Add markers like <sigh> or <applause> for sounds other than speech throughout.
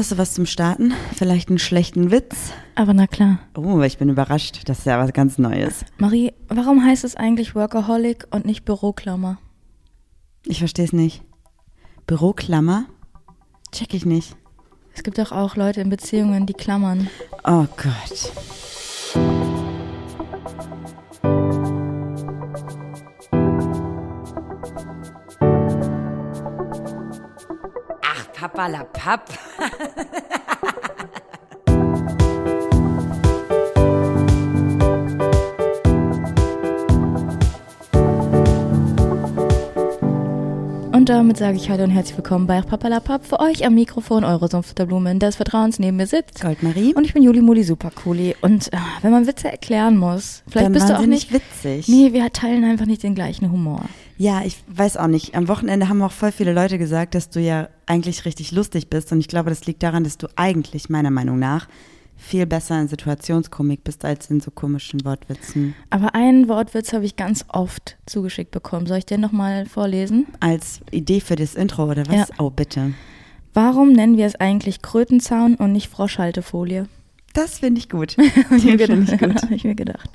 Hast du was zum Starten? Vielleicht einen schlechten Witz? Aber na klar. Oh, ich bin überrascht. Das ist ja was ganz Neues. Marie, warum heißt es eigentlich Workaholic und nicht Büroklammer? Ich verstehe es nicht. Büroklammer? Check ich nicht. Es gibt doch auch Leute in Beziehungen, die klammern. Oh Gott. Ach, Papa la Papp. Und damit sage ich Hallo und herzlich willkommen bei Papalapap. Für euch am Mikrofon eure Sumpfblumen des Vertrauens neben mir sitzt. Goldmarie. Und ich bin Juli Muli Supercooli. Und äh, wenn man Witze erklären muss, vielleicht Dann bist du auch nicht witzig. Nee, wir teilen einfach nicht den gleichen Humor. Ja, ich weiß auch nicht. Am Wochenende haben auch voll viele Leute gesagt, dass du ja eigentlich richtig lustig bist. Und ich glaube, das liegt daran, dass du eigentlich, meiner Meinung nach, viel besser in Situationskomik bist als in so komischen Wortwitzen. Aber einen Wortwitz habe ich ganz oft zugeschickt bekommen. Soll ich den nochmal vorlesen? Als Idee für das Intro oder was? Ja. Oh, bitte. Warum nennen wir es eigentlich Krötenzaun und nicht Froschhaltefolie? Das finde ich gut. <laughs> Den finde ich gut. <laughs> Hab ich mir gedacht.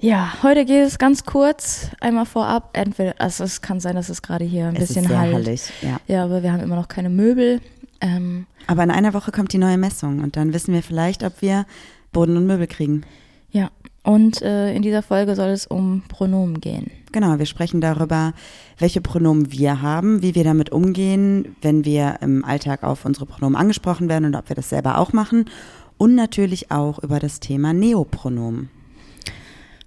Ja, heute geht es ganz kurz einmal vorab. Entweder, also es kann sein, dass es gerade hier ein Es bisschen ist sehr halt. hallig, ja. Ja, aber wir haben immer noch keine Möbel. Ähm, Aber in einer Woche kommt die neue Messung und dann wissen wir vielleicht, ob wir Boden und Möbel kriegen. ja, und äh, in dieser Folge soll es um Pronomen gehen. Genau, wir sprechen darüber, welche Pronomen wir haben, wie wir damit umgehen, wenn wir im Alltag auf unsere Pronomen angesprochen werden und ob wir das selber auch machen. Und natürlich auch über das Thema Neopronomen.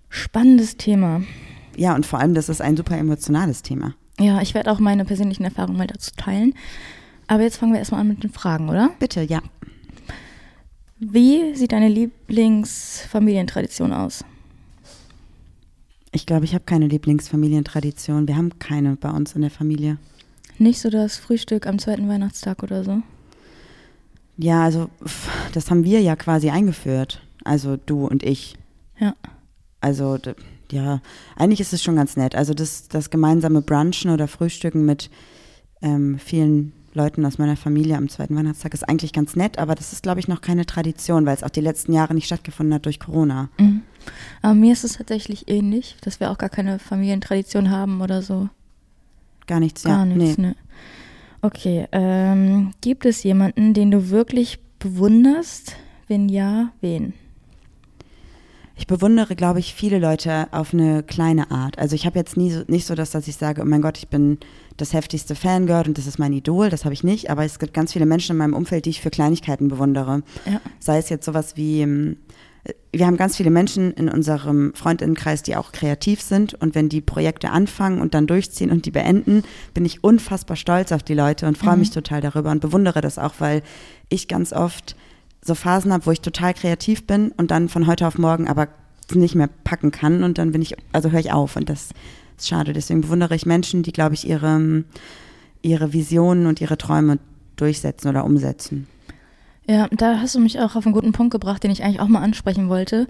Spannendes Thema. Ja, und vor allem, das ist ein super emotionales Thema. Ja, ich werde auch meine persönlichen Erfahrungen mal dazu teilen. Aber jetzt fangen wir erstmal an mit den Fragen, oder? Bitte, ja. Wie sieht deine Lieblingsfamilientradition aus? Ich glaube, ich habe keine Lieblingsfamilientradition. Wir haben keine bei uns in der Familie. Nicht so das Frühstück am zweiten Weihnachtstag oder so? Ja, also das haben wir ja quasi eingeführt. Also du und ich. Ja. Also ja, eigentlich ist es schon ganz nett. Also das, das gemeinsame Brunchen oder Frühstücken mit ähm, vielen Leuten aus meiner Familie am zweiten Weihnachtstag ist eigentlich ganz nett, aber das ist, glaube ich, noch keine Tradition, weil es auch die letzten Jahre nicht stattgefunden hat durch Corona. Mhm. Aber mir ist es tatsächlich ähnlich, dass wir auch gar keine Familientradition haben oder so. Gar nichts, Gar ja. nichts, nee. ne? Okay, ähm, gibt es jemanden, den du wirklich bewunderst? Wenn ja, wen? Ich bewundere, glaube ich, viele Leute auf eine kleine Art. Also ich habe jetzt nie so, nicht so das, dass ich sage, oh mein Gott, ich bin das heftigste Fangirl und das ist mein Idol. Das habe ich nicht. Aber es gibt ganz viele Menschen in meinem Umfeld, die ich für Kleinigkeiten bewundere. Ja. Sei es jetzt sowas wie, ähm, wir haben ganz viele Menschen in unserem Freundinnenkreis, die auch kreativ sind. Und wenn die Projekte anfangen und dann durchziehen und die beenden, bin ich unfassbar stolz auf die Leute und freue mich total darüber und bewundere das auch, weil ich ganz oft so Phasen habe, wo ich total kreativ bin und dann von heute auf morgen aber nicht mehr packen kann und dann bin ich, also höre ich auf und das ist schade. Deswegen bewundere ich Menschen, die, glaube ich, ihre, ihre Visionen und ihre Träume durchsetzen oder umsetzen. Ja, da hast du mich auch auf einen guten Punkt gebracht, den ich eigentlich auch mal ansprechen wollte.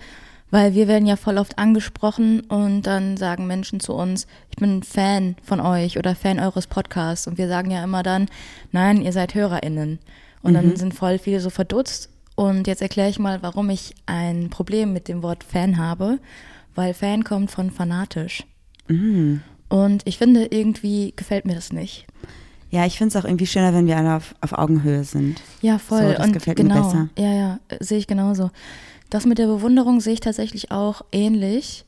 Weil wir werden ja voll oft angesprochen und dann sagen Menschen zu uns, ich bin Fan von euch oder Fan eures Podcasts. Und wir sagen ja immer dann, nein, ihr seid HörerInnen. Und dann sind voll viele so verdutzt. Und jetzt erkläre ich mal, warum ich ein Problem mit dem Wort Fan habe. Weil Fan kommt von fanatisch. Und ich finde, irgendwie gefällt mir das nicht. Ja, ich finde es auch irgendwie schöner, wenn wir alle auf, auf Augenhöhe sind. Ja, voll. So, das und gefällt mir genau, besser. Ja, ja, sehe ich genauso. Das mit der Bewunderung sehe ich tatsächlich auch ähnlich.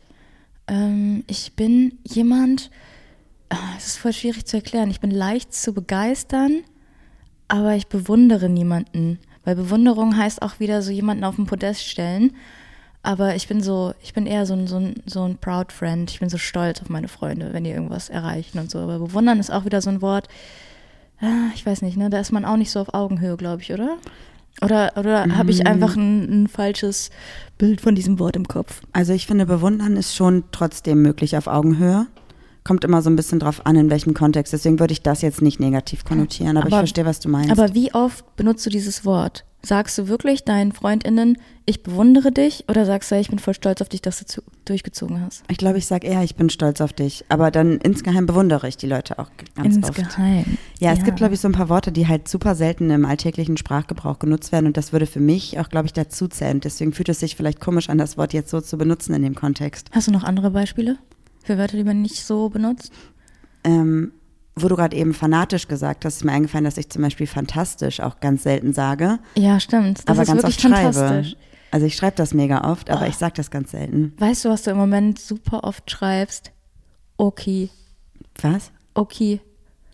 Ähm, ich bin jemand, ah, es ist voll schwierig zu erklären. Ich bin leicht zu begeistern, aber ich bewundere niemanden. Weil Bewunderung heißt auch wieder so jemanden auf den Podest stellen. Aber ich bin so, ich bin eher so ein, so ein, so ein Proud Friend. Ich bin so stolz auf meine Freunde, wenn die irgendwas erreichen und so. Aber bewundern ist auch wieder so ein Wort, ah, ich weiß nicht, ne? Da ist man auch nicht so auf Augenhöhe, glaube ich, oder? Oder, oder habe ich einfach ein, ein falsches Bild von diesem Wort im Kopf? Also ich finde, bewundern ist schon trotzdem möglich auf Augenhöhe. Kommt immer so ein bisschen drauf an, in welchem Kontext. Deswegen würde ich das jetzt nicht negativ konnotieren, aber, ich Aber- verstehe, was du meinst. Aber wie oft benutzt du dieses Wort? Sagst du wirklich deinen FreundInnen, ich bewundere dich oder sagst du, ich bin voll stolz auf dich, dass du zu, durchgezogen hast? Ich glaube, ich sage eher, ich bin stolz auf dich. Aber dann insgeheim bewundere ich die Leute auch ganz oft. Insgeheim. Ja, es gibt, glaube ich, so ein paar Worte, die halt super selten im alltäglichen Sprachgebrauch genutzt werden. Und das würde für mich auch, glaube ich, dazu zählen. Deswegen fühlt es sich vielleicht komisch an, das Wort jetzt so zu benutzen in dem Kontext. Hast du noch andere Beispiele für Wörter, die man nicht so benutzt? Ähm, wo du gerade eben fanatisch gesagt hast, ist mir eingefallen, dass ich zum Beispiel fantastisch auch ganz selten sage, Ja, stimmt. Das aber ist ganz wirklich oft schreibe. fantastisch. Also ich schreibe das mega oft, aber Oh. ich sage das ganz selten. Weißt du, was du im Moment super oft schreibst? Okay. Was? Okay.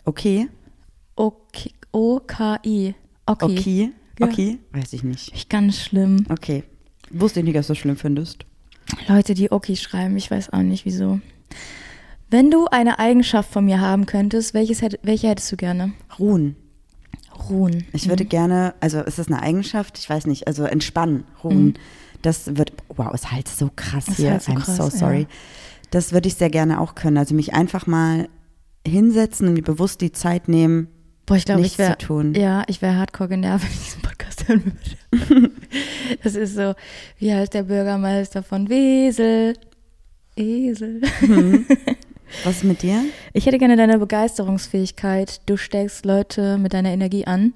Okay? Okay. O-K-I. Okay. Okay? Ja. Okay? Weiß ich nicht. Ich ganz schlimm. Okay. Wusste ich nicht, dass du das schlimm findest. Leute, die okay schreiben, ich weiß auch nicht wieso. Wenn du eine Eigenschaft von mir haben könntest, welches welche hättest du gerne? Ruhen. Ruhen. Ich würde gerne, also ist das eine Eigenschaft? Ich weiß nicht, also entspannen, ruhen. Das wird, wow, ist halt so krass Ist hier. halt so I'm krass, so ja. sorry. Das würde ich sehr gerne auch können. Also mich einfach mal hinsetzen und mir bewusst die Zeit nehmen. Boah, ich glaube, nichts ich wäre zu tun. Ja, ich wäre hardcore genervt, <laughs> wenn ich diesen Podcast hören würde. <laughs> das ist so, wie heißt der Bürgermeister von Wesel? Esel. <laughs> Was ist mit dir? Ich hätte gerne deine Begeisterungsfähigkeit. Du steckst Leute mit deiner Energie an,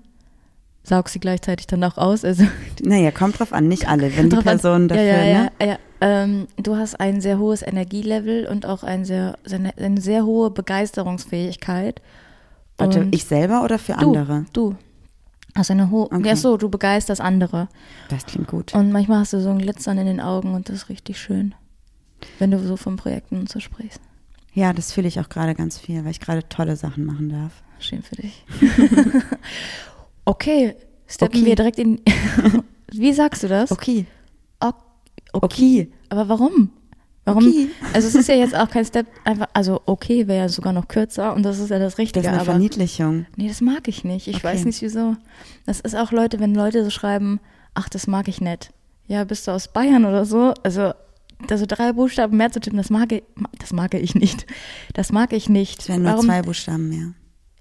saugst sie gleichzeitig dann auch aus. Also <laughs> Naja, kommt drauf an, nicht alle. Wenn die Drauf an- Person dafür, ja, ja, ne? ja, ja. Ähm, du hast ein sehr hohes Energielevel und auch ein sehr, eine, sehr hohe Begeisterungsfähigkeit. Warte, Und ich selber oder für du, andere? Du. Hast eine hohe. Okay. Ja, so, du begeisterst andere. Das klingt gut. Und manchmal hast du so ein Glitzern in den Augen und das ist richtig schön. Wenn du so von Projekten und so sprichst. Ja, das fühle ich auch gerade ganz viel, weil ich gerade tolle Sachen machen darf. Schön für dich. <laughs> okay, steppen Okay. wir direkt in. <laughs> Wie sagst du das? Okay. Ok- Okay. Aber warum? Warum? Okay. Also es ist ja jetzt auch kein Step, einfach, also okay wäre ja sogar noch kürzer und das ist ja das Das Richtige. ist eine aber Verniedlichung. nee, das mag ich nicht. Ich Okay. weiß nicht wieso. Das ist auch Leute, wenn Leute so schreiben, ach, das mag ich nicht. Ja, bist du aus Bayern oder so? Also da so drei Buchstaben mehr zu tippen, das mag ich, das mag ich nicht. Das mag ich nicht. Es wären nur Warum? zwei Buchstaben mehr.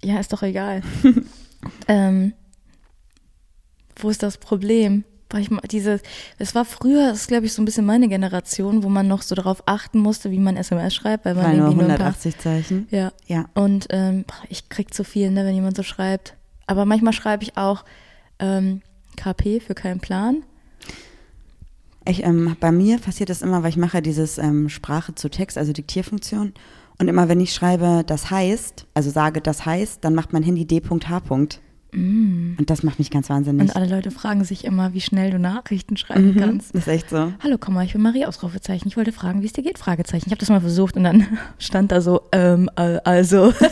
Ja, ist doch egal. <laughs> ähm, wo ist das Problem? Weil ich diese, es war früher, das ist glaube ich so ein bisschen meine Generation, wo man noch so darauf achten musste, wie man SMS schreibt, weil man Weil nur irgendwie nur ein paar 180 Zeichen. ja. Ja. Und ähm, ich krieg zu viel, ne, wenn jemand so schreibt. Aber manchmal schreibe ich auch ähm, KP für keinen Plan. Ich, ähm, bei mir passiert das immer, weil ich mache dieses ähm, Sprache zu Text, also Diktierfunktion. Und immer wenn ich schreibe, das heißt, also sage, das heißt, dann macht mein Handy D.H. Und das macht mich ganz wahnsinnig. Mm. Und alle Leute fragen sich immer, wie schnell du Nachrichten schreiben Mhm, kannst. das ist echt so. Hallo, komm mal, ich bin Marie, Ausrufezeichen. Ich wollte fragen, wie es dir geht, Fragezeichen. Ich habe das mal versucht und dann <laughs> stand da so, ähm, äh, also. <laughs>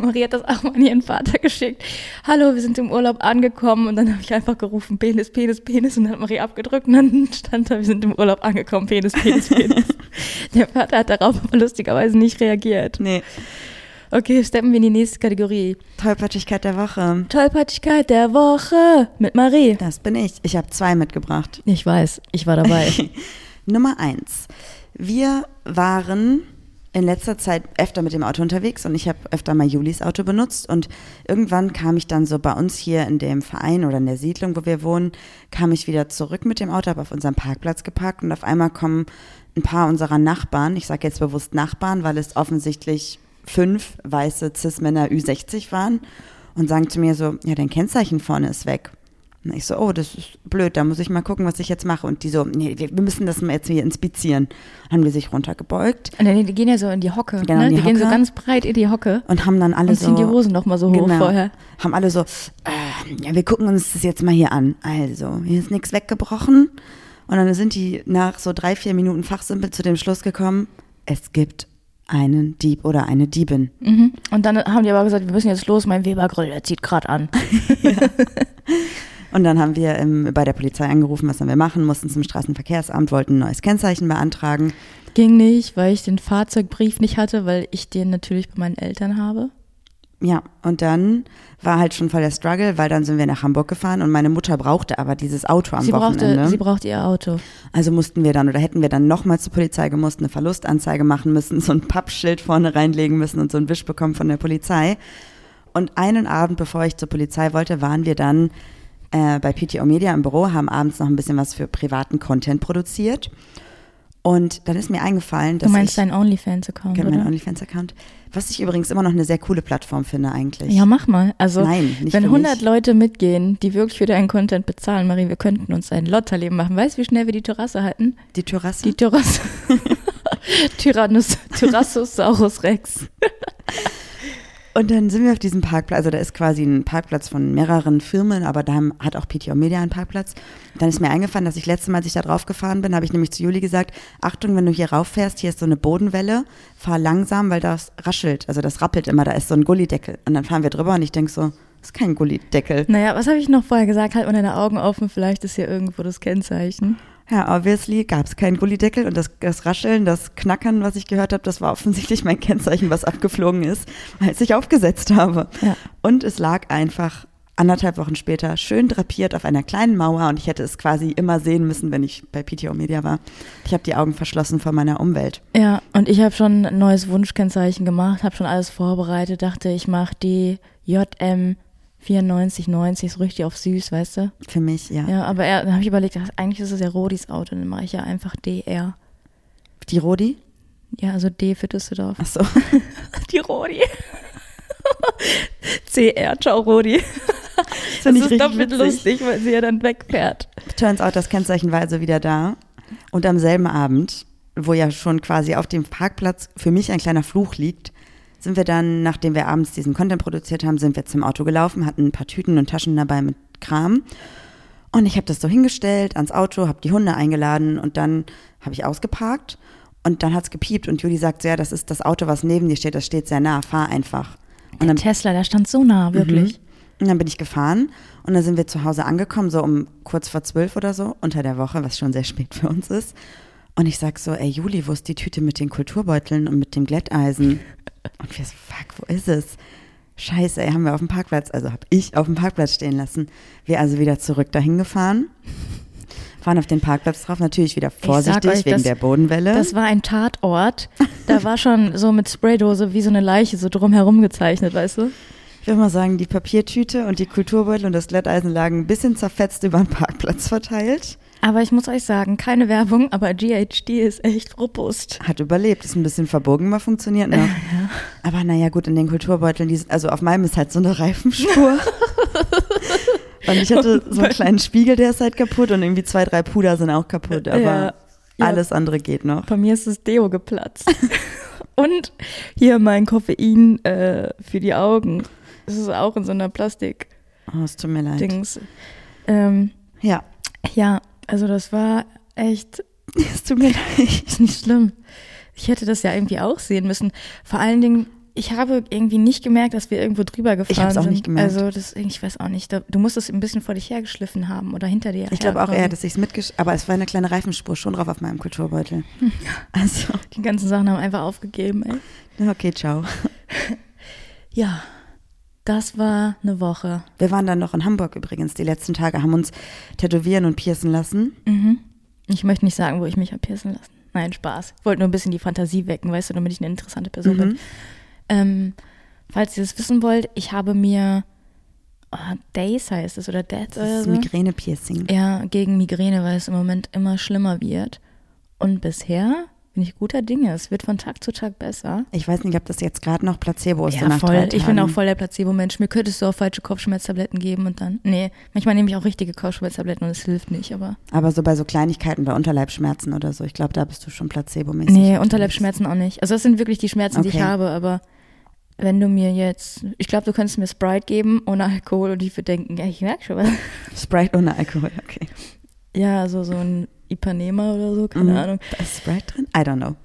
Marie hat das auch mal an ihren Vater geschickt. Hallo, wir sind im Urlaub angekommen und dann habe ich einfach gerufen, Penis, Penis, Penis und dann hat Marie abgedrückt und dann stand da, wir sind im Urlaub angekommen, Penis, Penis, Penis. <laughs> Der Vater hat darauf aber lustigerweise nicht reagiert. Nee. Okay, steppen wir in die nächste Kategorie. Tollpatschigkeit der Woche. Tollpatschigkeit der Woche mit Marie. Das bin ich. Ich habe zwei mitgebracht. Ich weiß, ich war dabei. <laughs> Nummer eins. Wir waren in letzter Zeit öfter mit dem Auto unterwegs und ich habe öfter mal Julis Auto benutzt und irgendwann kam ich dann so bei uns hier in dem Verein oder in der Siedlung, wo wir wohnen, kam ich wieder zurück mit dem Auto, habe auf unserem Parkplatz geparkt und auf einmal kommen ein paar unserer Nachbarn, ich sage jetzt bewusst Nachbarn, weil es offensichtlich fünf weiße Cis-Männer Ü60 waren und sagen zu mir so, ja, dein Kennzeichen vorne ist weg. Und ich so, oh, das ist blöd, da muss ich mal gucken, was ich jetzt mache. Und die so, nee, wir wir müssen das mal jetzt hier inspizieren. Dann haben die sich runtergebeugt Und dann, die gehen ja so in die Hocke. Genau, ne? die, die gehen so Hocke. ganz breit in die Hocke und haben dann alle und so. ziehen die Hosen noch mal so hoch genau, vorher. Haben alle so, äh, ja, wir gucken uns das jetzt mal hier an. Also, hier ist nichts weggebrochen. Und dann sind die nach so drei, vier Minuten Fachsimpel zu dem Schluss gekommen, es gibt einen Dieb oder eine Diebin. Mhm. Und dann haben die aber gesagt, wir müssen jetzt los, mein Webergrill, der zieht gerade an. <laughs> <laughs> Und dann haben wir ähm, bei der Polizei angerufen, was sollen wir machen, mussten zum Straßenverkehrsamt, wollten ein neues Kennzeichen beantragen. Ging nicht, weil ich den Fahrzeugbrief nicht hatte, weil ich den natürlich bei meinen Eltern habe. Ja, und dann war halt schon voll der Struggle, weil dann sind wir nach Hamburg gefahren und meine Mutter brauchte aber dieses Auto am sie, Wochenende. brauchte, sie brauchte ihr Auto. also mussten wir dann oder hätten wir dann nochmal zur Polizei gemusst, eine Verlustanzeige machen müssen, <laughs> so ein Pappschild vorne reinlegen müssen und so einen Wisch bekommen von der Polizei. Und einen Abend, bevor ich zur Polizei wollte, waren wir dann äh, bei PTO Media im Büro, haben abends noch ein bisschen was für privaten Content produziert. Und dann ist mir eingefallen, dass Du meinst ich deinen OnlyFans-Account, Genau, mein OnlyFans-Account, was ich übrigens immer noch eine sehr coole Plattform finde eigentlich. Ja, mach mal. Also, Nein, wenn für 100 mich. Leute mitgehen, die wirklich für deinen Content bezahlen, Marie, wir könnten uns ein Lotterleben machen. Weißt du, wie schnell wir die Terrasse halten? Die Terrasse. Die Terrasse. <laughs> Tyrannus, Tyrannosaurus Rex. <laughs> Und dann sind wir auf diesem Parkplatz, also da ist quasi ein Parkplatz von mehreren Firmen, aber da hat auch PTO Media einen Parkplatz. Dann ist mir eingefallen, dass ich letztes Mal, als ich da drauf gefahren bin, habe ich nämlich zu Juli gesagt, Achtung, wenn du hier rauffährst, hier ist so eine Bodenwelle, fahr langsam, weil das raschelt, also das rappelt immer, da ist so ein Gullideckel. Und dann fahren wir drüber und ich denke so, das ist kein Gullideckel. Naja, was habe ich noch vorher gesagt? Halt mal deine Augen offen, vielleicht ist hier irgendwo das Kennzeichen. Ja, obviously gab es keinen Gullideckel und das, das Rascheln, das Knackern, was ich gehört habe, das war offensichtlich mein Kennzeichen, was abgeflogen ist, als ich aufgesetzt habe. Ja. Und es lag einfach anderthalb Wochen später schön drapiert auf einer kleinen Mauer und ich hätte es quasi immer sehen müssen, wenn ich bei PTO Media war. Ich habe die Augen verschlossen vor meiner Umwelt. Ja, und ich habe schon ein neues Wunschkennzeichen gemacht, habe schon alles vorbereitet, dachte, ich mache die JM 9490, so richtig auf süß, weißt du? Für mich, ja. Ja, aber er, dann habe ich überlegt, eigentlich ist es ja Rodis Auto, dann mache ich ja einfach DR. Die Rodi? Ja, also D für Düsseldorf. Ach so. <laughs> Die Rodi. <laughs> CR, ciao Rodi. <laughs> Das ich ist doppelt witzig. lustig, weil sie ja dann wegfährt. Turns out, das Kennzeichen war also wieder da. Und am selben Abend, wo ja schon quasi auf dem Parkplatz für mich ein kleiner Fluch liegt, sind wir dann, nachdem wir abends diesen Content produziert haben, sind wir zum Auto gelaufen, hatten ein paar Tüten und Taschen dabei mit Kram. Und ich habe das so hingestellt ans Auto, habe die Hunde eingeladen und dann habe ich ausgeparkt und dann hat's gepiept und Juli sagt so, ja, das ist das Auto, was neben dir steht, das steht sehr nah, fahr einfach. Und Der dann Tesla, der stand so nah, wirklich. und dann bin ich gefahren und dann sind wir zu Hause angekommen, so um kurz vor zwölf oder so, unter der Woche, was schon sehr spät für uns ist. Und ich sag so, ey Juli, wo ist die Tüte mit den Kulturbeuteln und mit dem Glätteisen? Und wir so, fuck, wo ist es? Scheiße, ey, haben wir auf dem Parkplatz, also hab ich auf dem Parkplatz stehen lassen. Wir also wieder zurück dahin gefahren, fahren auf den Parkplatz drauf, natürlich wieder vorsichtig euch, wegen das- der Bodenwelle. Das war ein Tatort. Da war schon so mit Spraydose wie so eine Leiche so drumherum gezeichnet, weißt du? Ich würde mal sagen, die Papiertüte und die Kulturbeutel und das Glätteisen lagen ein bisschen zerfetzt über den Parkplatz verteilt. Aber ich muss euch sagen, keine Werbung, aber GHD ist echt robust. Hat überlebt, ist ein bisschen verbogen, mal funktioniert <laughs> noch. Aber naja, gut, in den Kulturbeuteln, die, also auf meinem ist halt so eine Reifenspur. <laughs> und ich hatte so einen kleinen Spiegel, der ist halt kaputt und irgendwie zwei, drei Puder sind auch kaputt, aber Ja. Ja. alles andere geht noch. Bei mir ist das Deo geplatzt. <laughs> Und hier mein Koffein äh, für die Augen. Das ist auch in so einer Plastik-Dings. Oh, es tut mir leid. Ähm, Ja, ja, also das war echt <laughs> es tut mir leid. Ist nicht schlimm. Ich hätte das ja irgendwie auch sehen müssen. Vor allen Dingen, ich habe irgendwie nicht gemerkt, dass wir irgendwo drüber gefahren Ich hab's auch sind. nicht gemerkt. Also das, ich weiß auch nicht. Du musst es ein bisschen vor dich hergeschliffen haben oder hinter dir. Ich glaube auch her eher, dass ich es mitgesch... Aber es war eine kleine Reifenspur schon drauf auf meinem Kulturbeutel. <laughs> Also, Die ganzen Sachen haben einfach aufgegeben, ey. okay, ciao. Ja, das war eine Woche. Wir waren dann noch in Hamburg übrigens die letzten Tage, haben uns tätowieren und piercen lassen. Mhm. Ich möchte nicht sagen, wo ich mich habe piercen lassen. Nein, Spaß. Ich wollte nur ein bisschen die Fantasie wecken, weißt du, damit ich eine interessante Person bin. Mhm. Ähm, falls ihr das wissen wollt, ich habe mir oh, Days heißt es oder Death Das ist so. Migräne-Piercing. Ja, gegen Migräne, weil es im Moment immer schlimmer wird. Und bisher bin ich guter Dinge. Es wird von Tag zu Tag besser. Ich weiß nicht, ob das jetzt gerade noch Placebo ist. ja, voll. Ich bin auch voll der Placebo-Mensch. Mir könntest du auch falsche Kopfschmerztabletten geben und dann. Nee, manchmal nehme ich auch richtige Kopfschmerztabletten und es hilft nicht, aber. Aber so bei so Kleinigkeiten oder Unterleibsschmerzen oder so, ich glaube, da bist du schon placebo-mäßig. Nee, unterwegs. Unterleibsschmerzen auch nicht. Also das sind wirklich die Schmerzen, die ich Okay. habe, aber wenn du mir jetzt, ich glaube, du könntest mir Sprite geben ohne Alkohol und ich würde denken, ja, ich merke schon was. Sprite ohne Alkohol, okay. Ja, also so ein Ipanema oder so, keine Mhm. Ahnung. Da ist Sprite drin? I don't know.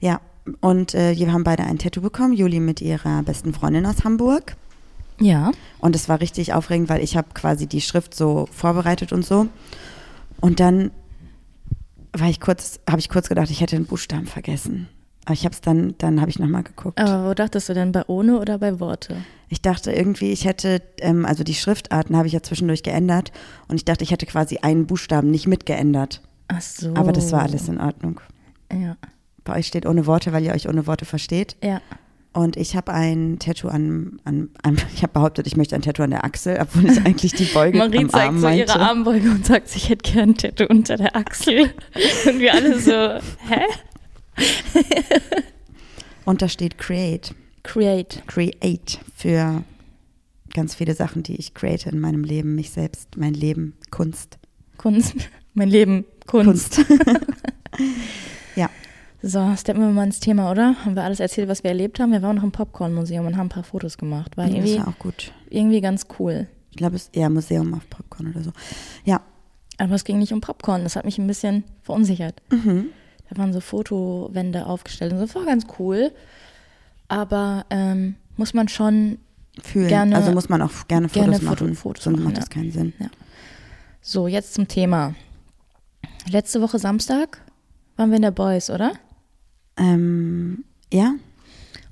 Ja, und äh, wir haben beide ein Tattoo bekommen, Juli mit ihrer besten Freundin aus Hamburg. Ja. Und es war richtig aufregend, weil ich habe quasi die Schrift so vorbereitet und so. Und dann war ich kurz, habe ich kurz gedacht, ich hätte einen Buchstaben vergessen. Aber ich habe es dann, dann habe ich nochmal geguckt. Aber wo dachtest du denn, bei ohne oder bei Worte? Ich dachte irgendwie, ich hätte, ähm, also die Schriftarten habe ich ja zwischendurch geändert und ich dachte, ich hätte quasi einen Buchstaben nicht mitgeändert. Ach so. Aber das war alles in Ordnung. Ja. Bei euch steht ohne Worte, weil ihr euch ohne Worte versteht. Ja. Und ich habe ein Tattoo an, an, an <laughs> ich habe behauptet, ich möchte ein Tattoo an der Achsel, obwohl ich eigentlich die Beuge Marie am zeigt Arm so meinte. ihre Armbeuge und sagt, ich hätte gern ein Tattoo unter der Achsel. <laughs> Und wir alle so, hä? Und da steht Create. Create. Create für ganz viele Sachen, die ich create in meinem Leben, mich selbst, mein Leben, Kunst. Kunst. Mein Leben, Kunst. <laughs> ja. So, steppen wir mal ins Thema, oder? Haben wir alles erzählt, was wir erlebt haben? Wir waren noch im Popcorn-Museum und haben ein paar Fotos gemacht. War Das irgendwie, ist auch gut. irgendwie ganz cool. Ich glaube, es ist eher Museum auf Popcorn oder so. Ja. Aber es ging nicht um Popcorn. Das hat mich ein bisschen verunsichert. Mhm. Da waren so Fotowände aufgestellt und so. Das war ganz cool. Aber ähm, muss man schon Fühlen. Gerne- also muss man auch gerne Fotos gerne machen. Fotos Sonst machen, macht ja. das keinen Sinn. So, jetzt zum Thema. Letzte Woche Samstag waren wir in der Boys, oder? Ähm, ja.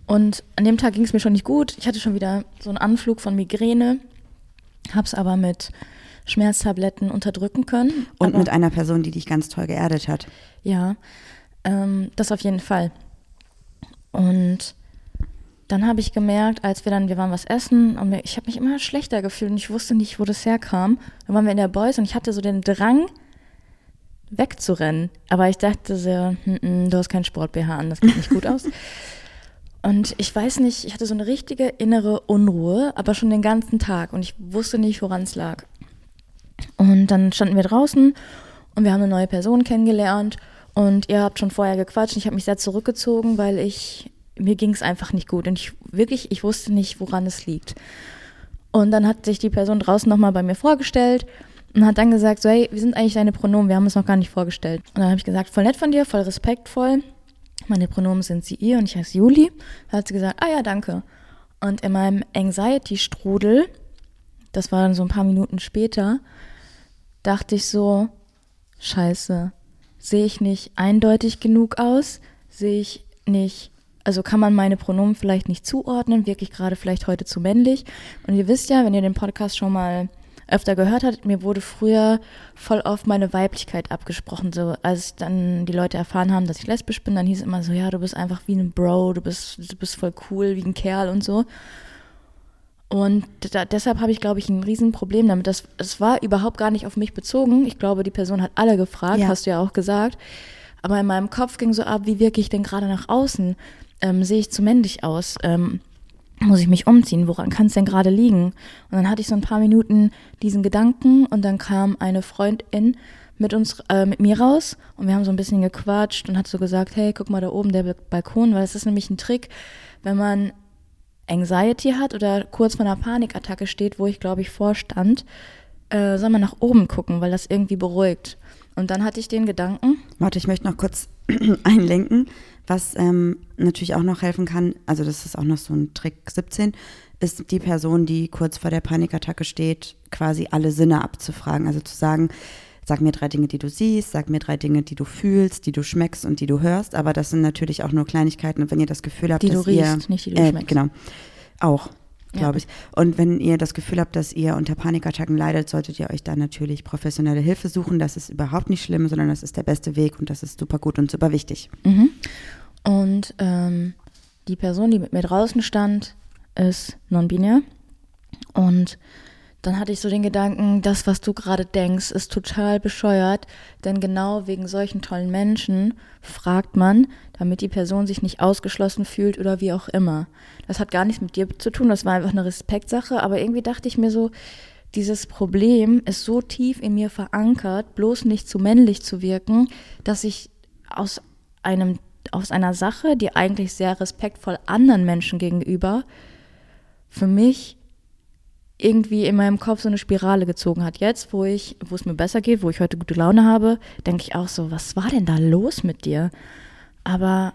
Und an dem Tag ging es mir schon nicht gut. Ich hatte schon wieder so einen Anflug von Migräne, hab's aber mit Schmerztabletten unterdrücken können. Und aber, mit einer Person, die dich ganz toll geerdet hat. Ja, ähm, das auf jeden Fall. Und dann habe ich gemerkt, als wir dann, wir waren was essen und ich habe mich immer schlechter gefühlt und ich wusste nicht, wo das herkam. Dann waren wir in der Boys und ich hatte so den Drang, wegzurennen. Aber ich dachte so, hm, hm, du hast keinen Sport-BH an, das geht nicht gut aus. <laughs> Und ich weiß nicht, ich hatte so eine richtige innere Unruhe, aber schon den ganzen Tag und ich wusste nicht, woran es lag. Und dann standen wir draußen und wir haben eine neue Person kennengelernt und ihr habt schon vorher gequatscht. Ich habe mich sehr zurückgezogen, weil ich mir ging es einfach nicht gut und ich wirklich, ich wusste nicht, woran es liegt. Und dann hat sich die Person draußen nochmal bei mir vorgestellt und hat dann gesagt, so, hey, wie sind eigentlich deine Pronomen? Wir haben uns noch gar nicht vorgestellt. Und dann habe ich gesagt, voll nett von dir, voll respektvoll. Meine Pronomen sind sie ihr und ich heiße Juli. Da hat sie gesagt, ah ja, danke. Und in meinem Anxiety-Strudel, das war dann so ein paar Minuten später, dachte ich so, scheiße, sehe ich nicht eindeutig genug aus? Sehe ich nicht, also kann man meine Pronomen vielleicht nicht zuordnen, wirklich gerade vielleicht heute zu männlich? Und ihr wisst ja, wenn ihr den Podcast schon mal öfter gehört habt, mir wurde früher voll oft meine Weiblichkeit abgesprochen. So, als dann die Leute erfahren haben, dass ich lesbisch bin, dann hieß es immer so, ja, du bist einfach wie ein Bro, du bist, du bist voll cool, wie ein Kerl und so. Und da, deshalb habe ich, glaube ich, ein Riesenproblem damit. Das, es war überhaupt gar nicht auf mich bezogen. Ich glaube, die Person hat alle gefragt, Ja. hast du ja auch gesagt. Aber in meinem Kopf ging so ab, wie wirke ich denn gerade nach außen? Ähm, sehe ich zu männlich aus? Ähm, muss ich mich umziehen? Woran kann es denn gerade liegen? Und dann hatte ich so ein paar Minuten diesen Gedanken und dann kam eine Freundin mit uns, äh, mit mir raus und wir haben so ein bisschen gequatscht und hat so gesagt, hey, guck mal da oben der Balkon, weil es ist nämlich ein Trick, wenn man Anxiety hat oder kurz vor einer Panikattacke steht, wo ich glaube ich vorstand, äh, soll man nach oben gucken, weil das irgendwie beruhigt. Und dann hatte ich den Gedanken, Warte, ich möchte noch kurz <clears throat> einlenken, was ähm, natürlich auch noch helfen kann. Also, das ist auch noch so ein Trick 17, ist die Person, die kurz vor der Panikattacke steht, quasi alle Sinne abzufragen. Also zu sagen, sag mir drei Dinge, die du siehst, sag mir drei Dinge, die du fühlst, die du schmeckst und die du hörst. Aber das sind natürlich auch nur Kleinigkeiten. Und wenn ihr das Gefühl habt, Die du dass ihr. riechst, nicht die du äh, schmeckst. Genau. Auch. Ja. Glaube ich. Und wenn ihr das Gefühl habt, dass ihr unter Panikattacken leidet, solltet ihr euch da natürlich professionelle Hilfe suchen. Das ist überhaupt nicht schlimm, sondern das ist der beste Weg und das ist super gut und super wichtig. Mhm. Und ähm, die Person, die mit mir draußen stand, ist non-binär. Und dann hatte ich so den Gedanken, das, was du gerade denkst, ist total bescheuert. Denn genau wegen solchen tollen Menschen fragt man, damit die Person sich nicht ausgeschlossen fühlt oder wie auch immer. Das hat gar nichts mit dir zu tun, das war einfach eine Respektsache. Aber irgendwie dachte ich mir so, dieses Problem ist so tief in mir verankert, bloß nicht zu männlich zu wirken, dass ich aus einem aus einer Sache, die eigentlich sehr respektvoll anderen Menschen gegenüber, für mich irgendwie in meinem Kopf so eine Spirale gezogen hat. Jetzt, wo ich, wo es mir besser geht, wo ich heute gute Laune habe, denke ich auch so, was war denn da los mit dir? Aber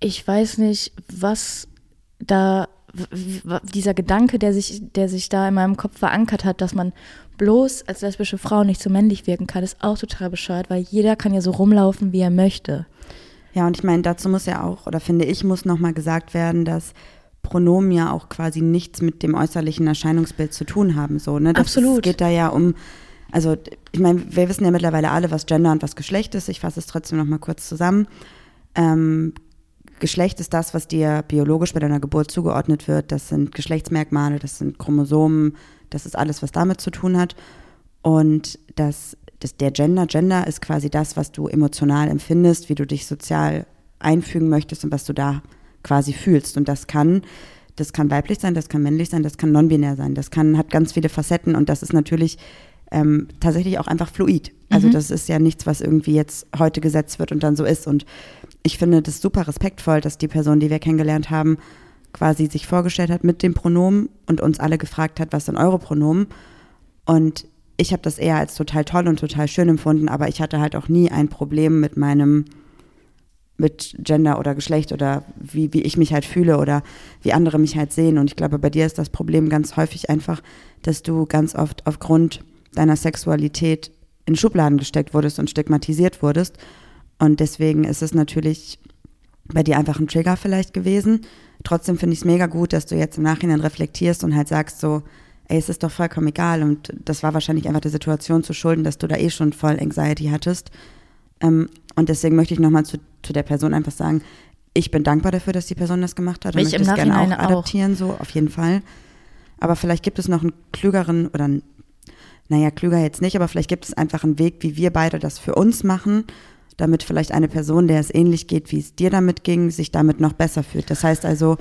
ich weiß nicht, was da dieser Gedanke, der sich, der sich da in meinem Kopf verankert hat, dass man bloß als lesbische Frau nicht so männlich wirken kann, ist auch total bescheuert, weil jeder kann ja so rumlaufen, wie er möchte. Ja, und ich meine, dazu muss ja auch, oder finde ich, muss nochmal gesagt werden, dass Pronomen ja auch quasi nichts mit dem äußerlichen Erscheinungsbild zu tun haben. So, ne? Das Absolut. Es geht da ja um, also ich meine, wir wissen ja mittlerweile alle, was Gender und was Geschlecht ist. Ich fasse es trotzdem nochmal kurz zusammen. Ähm, Geschlecht ist das, was dir biologisch bei deiner Geburt zugeordnet wird. Das sind Geschlechtsmerkmale, das sind Chromosomen, das ist alles, was damit zu tun hat. Und das, das, der Gender, Gender ist quasi das, was du emotional empfindest, wie du dich sozial einfügen möchtest und was du da quasi fühlst. Und das kann, das kann weiblich sein, das kann männlich sein, das kann non-binär sein, das kann, hat ganz viele Facetten und das ist natürlich ähm, tatsächlich auch einfach fluid. Also mhm. das ist ja nichts, was irgendwie jetzt heute gesetzt wird und dann so ist. Und ich finde das super respektvoll, dass die Person, die wir kennengelernt haben, quasi sich vorgestellt hat mit dem Pronomen und uns alle gefragt hat, was sind eure Pronomen? Und ich habe das eher als total toll und total schön empfunden, aber ich hatte halt auch nie ein Problem mit meinem mit Gender oder Geschlecht oder wie, wie ich mich halt fühle oder wie andere mich halt sehen. Und ich glaube, bei dir ist das Problem ganz häufig einfach, dass du ganz oft aufgrund deiner Sexualität in Schubladen gesteckt wurdest und stigmatisiert wurdest. Und deswegen ist es natürlich bei dir einfach ein Trigger vielleicht gewesen. Trotzdem finde ich es mega gut, dass du jetzt im Nachhinein reflektierst und halt sagst so, ey, es ist doch vollkommen egal. Und das war wahrscheinlich einfach der Situation zu schulden, dass du da eh schon voll Anxiety hattest. Ähm, und deswegen möchte ich nochmal zu, zu der Person einfach sagen, ich bin dankbar dafür, dass die Person das gemacht hat und ich möchte es gerne auch adaptieren, auch. so auf jeden Fall. Aber vielleicht gibt es noch einen klügeren oder einen naja, klüger jetzt nicht, aber vielleicht gibt es einfach einen Weg, wie wir beide das für uns machen, damit vielleicht eine Person, der es ähnlich geht, wie es dir damit ging, sich damit noch besser fühlt. Das heißt also,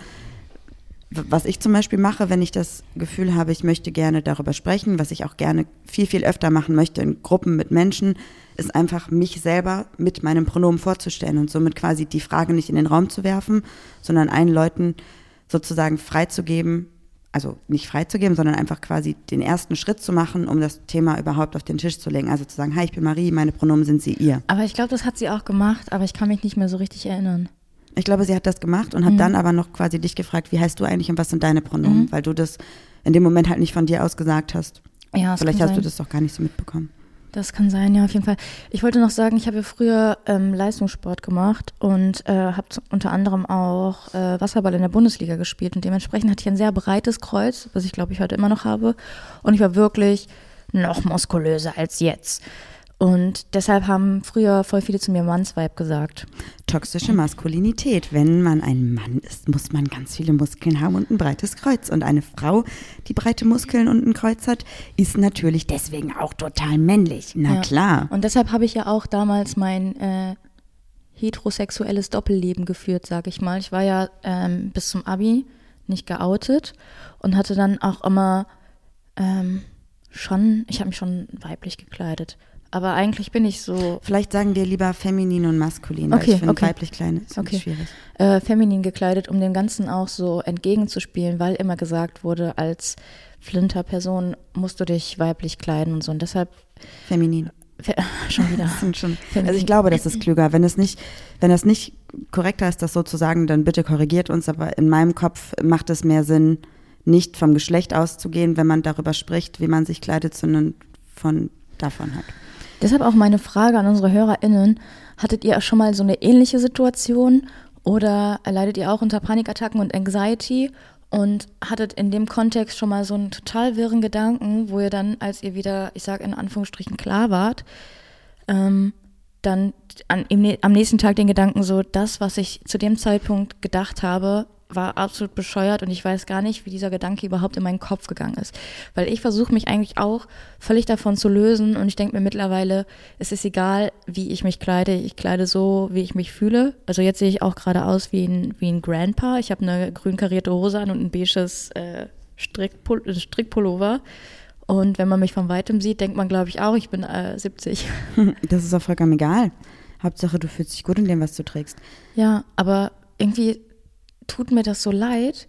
was ich zum Beispiel mache, wenn ich das Gefühl habe, ich möchte gerne darüber sprechen, was ich auch gerne viel, viel öfter machen möchte in Gruppen mit Menschen, ist einfach mich selber mit meinem Pronomen vorzustellen und somit quasi die Frage nicht in den Raum zu werfen, sondern allen Leuten sozusagen freizugeben, also nicht freizugeben, sondern einfach quasi den ersten Schritt zu machen, um das Thema überhaupt auf den Tisch zu legen. Also zu sagen, hi, ich bin Marie, meine Pronomen sind sie ihr. Aber ich glaube, das hat sie auch gemacht, aber ich kann mich nicht mehr so richtig erinnern. Ich glaube, sie hat das gemacht und hat mhm. dann aber noch quasi dich gefragt, wie heißt du eigentlich und was sind deine Pronomen, mhm. weil du das in dem Moment halt nicht von dir aus gesagt hast. Ja, Vielleicht hast sein. du das doch gar nicht so mitbekommen. Das kann sein, ja, auf jeden Fall. Ich wollte noch sagen, ich habe ja früher ähm, Leistungssport gemacht und äh, habe unter anderem auch äh, Wasserball in der Bundesliga gespielt und dementsprechend hatte ich ein sehr breites Kreuz, was ich glaube ich heute immer noch habe. Und ich war wirklich noch muskulöser als jetzt. Und deshalb haben früher voll viele zu mir Mannsweib gesagt. Toxische Maskulinität. Wenn man ein Mann ist, muss man ganz viele Muskeln haben und ein breites Kreuz. Und eine Frau, die breite Muskeln und ein Kreuz hat, ist natürlich deswegen auch total männlich. Na ja. klar. Und deshalb habe ich ja auch damals mein äh, heterosexuelles Doppelleben geführt, sage ich mal. Ich war ja ähm, bis zum Abi nicht geoutet und hatte dann auch immer ähm, schon, ich habe mich schon weiblich gekleidet. Aber eigentlich bin ich so. Vielleicht sagen wir lieber feminin und maskulin, okay, weil ich finde okay. weiblich klein ist okay. schwierig. Äh, feminin gekleidet, um dem Ganzen auch so entgegenzuspielen, weil immer gesagt wurde, als Flinter-Person musst du dich weiblich kleiden und so. Und deshalb. Feminin. <laughs> schon wieder. schon, also ich glaube, das ist klüger. Wenn es nicht, wenn das nicht korrekter ist, das so zu sagen, dann bitte korrigiert uns. Aber in meinem Kopf macht es mehr Sinn, nicht vom Geschlecht auszugehen, wenn man darüber spricht, wie man sich kleidet, sondern von davon halt. Deshalb auch meine Frage an unsere HörerInnen. Hattet ihr schon mal so eine ähnliche Situation oder leidet ihr auch unter Panikattacken und Anxiety und hattet in dem Kontext schon mal so einen total wirren Gedanken, wo ihr dann, als ihr wieder, ich sag in Anführungsstrichen, klar wart, ähm, dann an, im, am nächsten Tag den Gedanken so, das, was ich zu dem Zeitpunkt gedacht habe, war absolut bescheuert und ich weiß gar nicht, wie dieser Gedanke überhaupt in meinen Kopf gegangen ist. Weil ich versuche mich eigentlich auch völlig davon zu lösen und ich denke mir mittlerweile, es ist egal, wie ich mich kleide. Ich kleide so, wie ich mich fühle. Also jetzt sehe ich auch gerade aus wie ein, wie ein Grandpa. Ich habe eine grün karierte Hose an und ein beiges äh, Strickpul Strickpullover. Und wenn man mich von weitem sieht, denkt man, glaube ich, auch, ich bin äh, 70. Das ist auch vollkommen egal. Hauptsache, du fühlst dich gut in dem, was du trägst. Ja, aber irgendwie tut mir das so leid,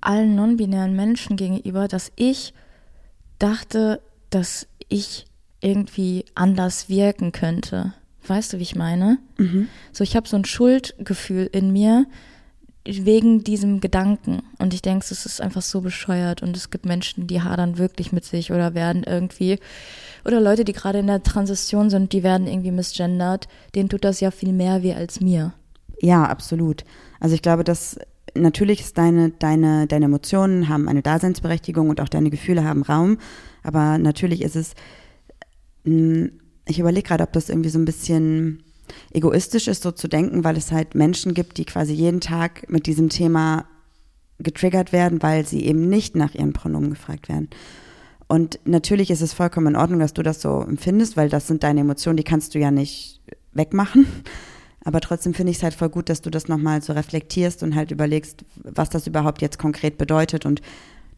allen non-binären Menschen gegenüber, dass ich dachte, dass ich irgendwie anders wirken könnte. Weißt du, wie ich meine? Mhm. So, ich habe so ein Schuldgefühl in mir wegen diesem Gedanken. Und ich denke, es ist einfach so bescheuert. Und es gibt Menschen, die hadern wirklich mit sich oder werden irgendwie, oder Leute, die gerade in der Transition sind, die werden irgendwie misgendert. Denen tut das ja viel mehr weh als mir. Ja, absolut. Also ich glaube, dass natürlich ist deine, deine, deine Emotionen haben eine Daseinsberechtigung und auch deine Gefühle haben Raum. Aber natürlich ist es, hm, ich überlege gerade, ob das irgendwie so ein bisschen egoistisch ist, so zu denken, weil es halt Menschen gibt, die quasi jeden Tag mit diesem Thema getriggert werden, weil sie eben nicht nach ihren Pronomen gefragt werden. Und natürlich ist es vollkommen in Ordnung, dass du das so empfindest, weil das sind deine Emotionen, die kannst du ja nicht wegmachen. Aber trotzdem finde ich es halt voll gut, dass du das nochmal so reflektierst und halt überlegst, was das überhaupt jetzt konkret bedeutet. Und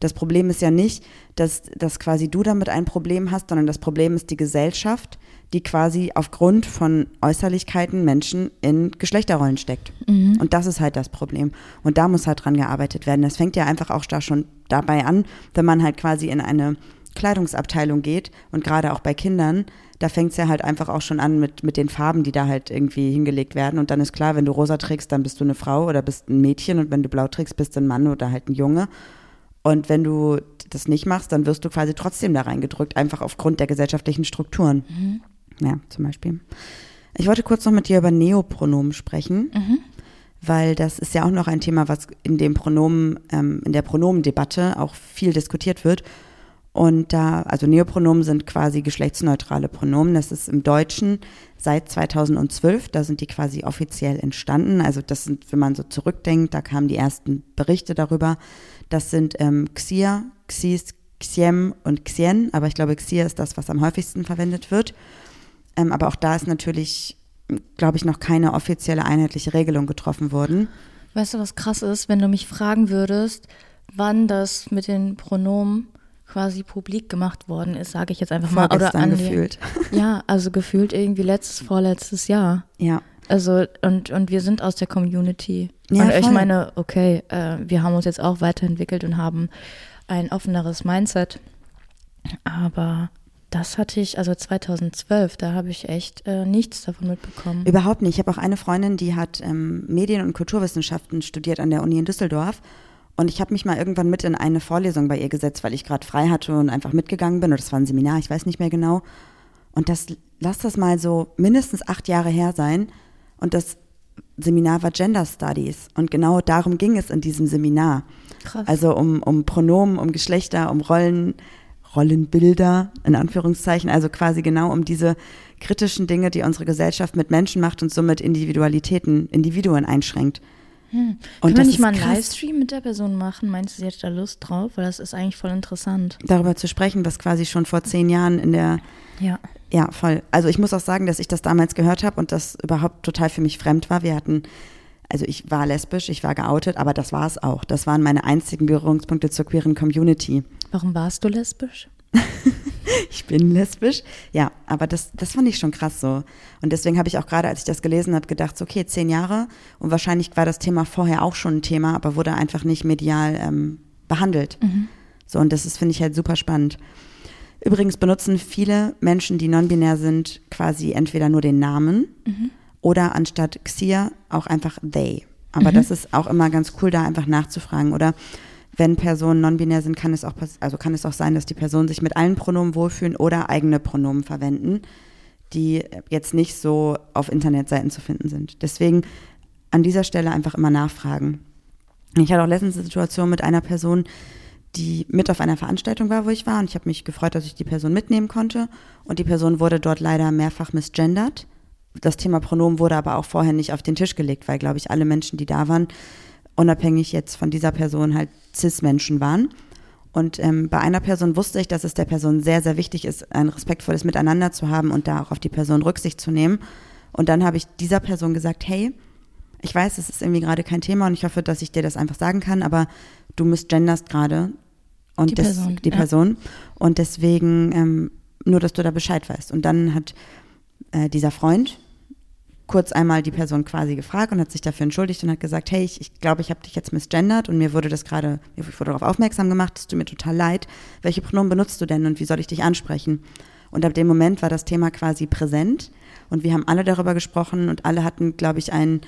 das Problem ist ja nicht, dass, dass quasi du damit ein Problem hast, sondern das Problem ist die Gesellschaft, die quasi aufgrund von Äußerlichkeiten Menschen in Geschlechterrollen steckt. Mhm. Und das ist halt das Problem. Und da muss halt dran gearbeitet werden. Das fängt ja einfach auch da schon dabei an, wenn man halt quasi in eine Kleidungsabteilung geht und gerade auch bei Kindern, da fängt es ja halt einfach auch schon an mit, mit den Farben, die da halt irgendwie hingelegt werden. Und dann ist klar, wenn du rosa trägst, dann bist du eine Frau oder bist ein Mädchen und wenn du blau trägst, bist du ein Mann oder halt ein Junge. Und wenn du das nicht machst, dann wirst du quasi trotzdem da reingedrückt, einfach aufgrund der gesellschaftlichen Strukturen. Mhm. Ja, zum Beispiel. Ich wollte kurz noch mit dir über Neopronomen sprechen, Mhm. weil das ist ja auch noch ein Thema, was in dem Pronomen, ähm, in der Pronomendebatte auch viel diskutiert wird. Und da, also Neopronomen sind quasi geschlechtsneutrale Pronomen. Das ist im Deutschen seit 2012, da sind die quasi offiziell entstanden. Also das sind, wenn man so zurückdenkt, da kamen die ersten Berichte darüber. Das sind ähm, Xia, Xis, Xiem und Xien, aber ich glaube, Xia ist das, was am häufigsten verwendet wird. Ähm, aber auch da ist natürlich, glaube ich, noch keine offizielle einheitliche Regelung getroffen worden. Weißt du, was krass ist, wenn du mich fragen würdest, wann das mit den Pronomen quasi publik gemacht worden ist, sage ich jetzt einfach mal. Oder Vorgestern an die- gefühlt. <laughs> Ja, also gefühlt irgendwie letztes, vorletztes Jahr. Ja. Also, und, und wir sind aus der Community. Ja, und ich voll. meine, okay, äh, wir haben uns jetzt auch weiterentwickelt und haben ein offeneres Mindset. Aber das hatte ich, also 2012, da habe ich echt äh, nichts davon mitbekommen. Überhaupt nicht. Ich habe auch eine Freundin, die hat ähm, Medien- und Kulturwissenschaften studiert an der Uni in Düsseldorf. Und ich habe mich mal irgendwann mit in eine Vorlesung bei ihr gesetzt, weil ich gerade frei hatte und einfach mitgegangen bin. Oder das war ein Seminar, ich weiß nicht mehr genau. Und das, lass das mal so mindestens acht Jahre her sein. Und das Seminar war Gender Studies. Und genau darum ging es in diesem Seminar. Krass. Also um, um Pronomen, um Geschlechter, um Rollen, Rollenbilder, in Anführungszeichen. Also quasi genau um diese kritischen Dinge, die unsere Gesellschaft mit Menschen macht und somit Individualitäten, Individuen einschränkt. Hm. Und Können wir nicht mal einen krass. Livestream mit der Person machen? Meinst du, sie hat da Lust drauf? Weil das ist eigentlich voll interessant. Darüber zu sprechen, was quasi schon vor zehn Jahren in der Ja. Ja, voll. Also ich muss auch sagen, dass ich das damals gehört habe und das überhaupt total für mich fremd war. Wir hatten, also ich war lesbisch, ich war geoutet, aber das war es auch. Das waren meine einzigen Berührungspunkte zur queeren Community. Warum warst du lesbisch? <laughs> <laughs> Ich bin lesbisch. Ja, aber das, das fand ich schon krass so. Und deswegen habe ich auch gerade, als ich das gelesen habe, gedacht, so, okay, zehn Jahre. Und wahrscheinlich war das Thema vorher auch schon ein Thema, aber wurde einfach nicht medial ähm, behandelt. So, und das ist, finde ich halt super spannend. Übrigens benutzen viele Menschen, die non-binär sind, quasi entweder nur den Namen oder anstatt Xia auch einfach they. Aber das ist auch immer ganz cool, da einfach nachzufragen. Oder wenn Personen non-binär sind, kann es auch also kann es auch sein, dass die Personen sich mit allen Pronomen wohlfühlen oder eigene Pronomen verwenden, die jetzt nicht so auf Internetseiten zu finden sind. Deswegen an dieser Stelle einfach immer nachfragen. Ich hatte auch letztens eine Situation mit einer Person, die mit auf einer Veranstaltung war, wo ich war. Und ich habe mich gefreut, dass ich die Person mitnehmen konnte. Und die Person wurde dort leider mehrfach misgendert. Das Thema Pronomen wurde aber auch vorher nicht auf den Tisch gelegt, weil, glaube ich, alle Menschen, die da waren, unabhängig jetzt von dieser Person halt Cis-Menschen waren. Und ähm, bei einer Person wusste ich, dass es der Person sehr, sehr wichtig ist, ein respektvolles Miteinander zu haben und da auch auf die Person Rücksicht zu nehmen. Und dann habe ich dieser Person gesagt, hey, ich weiß, es ist irgendwie gerade kein Thema und ich hoffe, dass ich dir das einfach sagen kann, aber du misgenderst gerade und Die des- Person, die ja. Person und deswegen ähm, nur, dass du da Bescheid weißt. Und dann hat äh, dieser Freund kurz einmal die Person quasi gefragt und hat sich dafür entschuldigt und hat gesagt, hey, ich, ich glaube, ich habe dich jetzt misgendert und mir wurde das gerade, ich wurde darauf aufmerksam gemacht, es tut mir total leid. Welche Pronomen benutzt du denn und wie soll ich dich ansprechen? Und ab dem Moment war das Thema quasi präsent und wir haben alle darüber gesprochen und alle hatten, glaube ich, ein,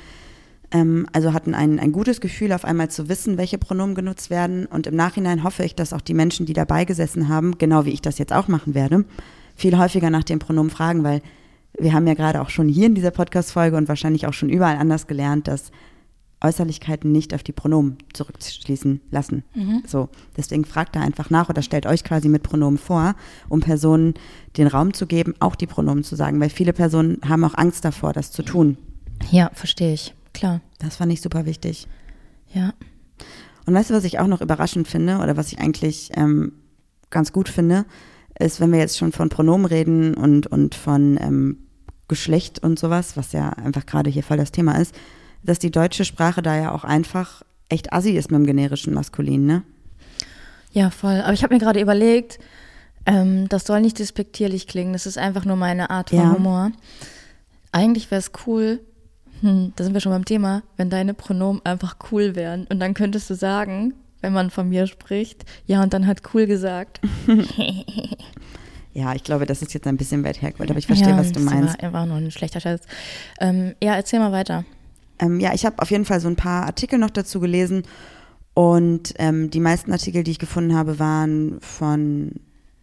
ähm, also hatten ein, ein gutes Gefühl, auf einmal zu wissen, welche Pronomen genutzt werden. Und im Nachhinein hoffe ich, dass auch die Menschen, die dabei gesessen haben, genau wie ich das jetzt auch machen werde, viel häufiger nach den Pronomen fragen, weil wir haben ja gerade auch schon hier in dieser Podcast-Folge und wahrscheinlich auch schon überall anders gelernt, dass Äußerlichkeiten nicht auf die Pronomen zurückschließen lassen. So, deswegen fragt da einfach nach oder stellt euch quasi mit Pronomen vor, um Personen den Raum zu geben, auch die Pronomen zu sagen, weil viele Personen haben auch Angst davor, das zu tun. Ja, verstehe ich. Klar. Das fand ich super wichtig. Ja. Und weißt du, was ich auch noch überraschend finde oder was ich eigentlich ähm, ganz gut finde, ist, wenn wir jetzt schon von Pronomen reden und, und von ähm, Geschlecht und sowas, was ja einfach gerade hier voll das Thema ist, dass die deutsche Sprache da ja auch einfach echt assi ist mit dem generischen Maskulin, ne? Ja, voll. Aber ich habe mir gerade überlegt, ähm, das soll nicht despektierlich klingen, das ist einfach nur meine Art von Ja. Humor. Eigentlich wäre es cool, hm, da sind wir schon beim Thema, wenn deine Pronomen einfach cool wären. Und dann könntest du sagen, wenn man von mir spricht, ja, und dann hat cool gesagt. <laughs> Ja, ich glaube, das ist jetzt ein bisschen weit hergeholt, aber ich verstehe, ja, was du meinst. War, war nur ein schlechter Scheiß. Ähm, ja, erzähl mal weiter. Ähm, ja, ich habe auf jeden Fall so ein paar Artikel noch dazu gelesen und ähm, die meisten Artikel, die ich gefunden habe, waren von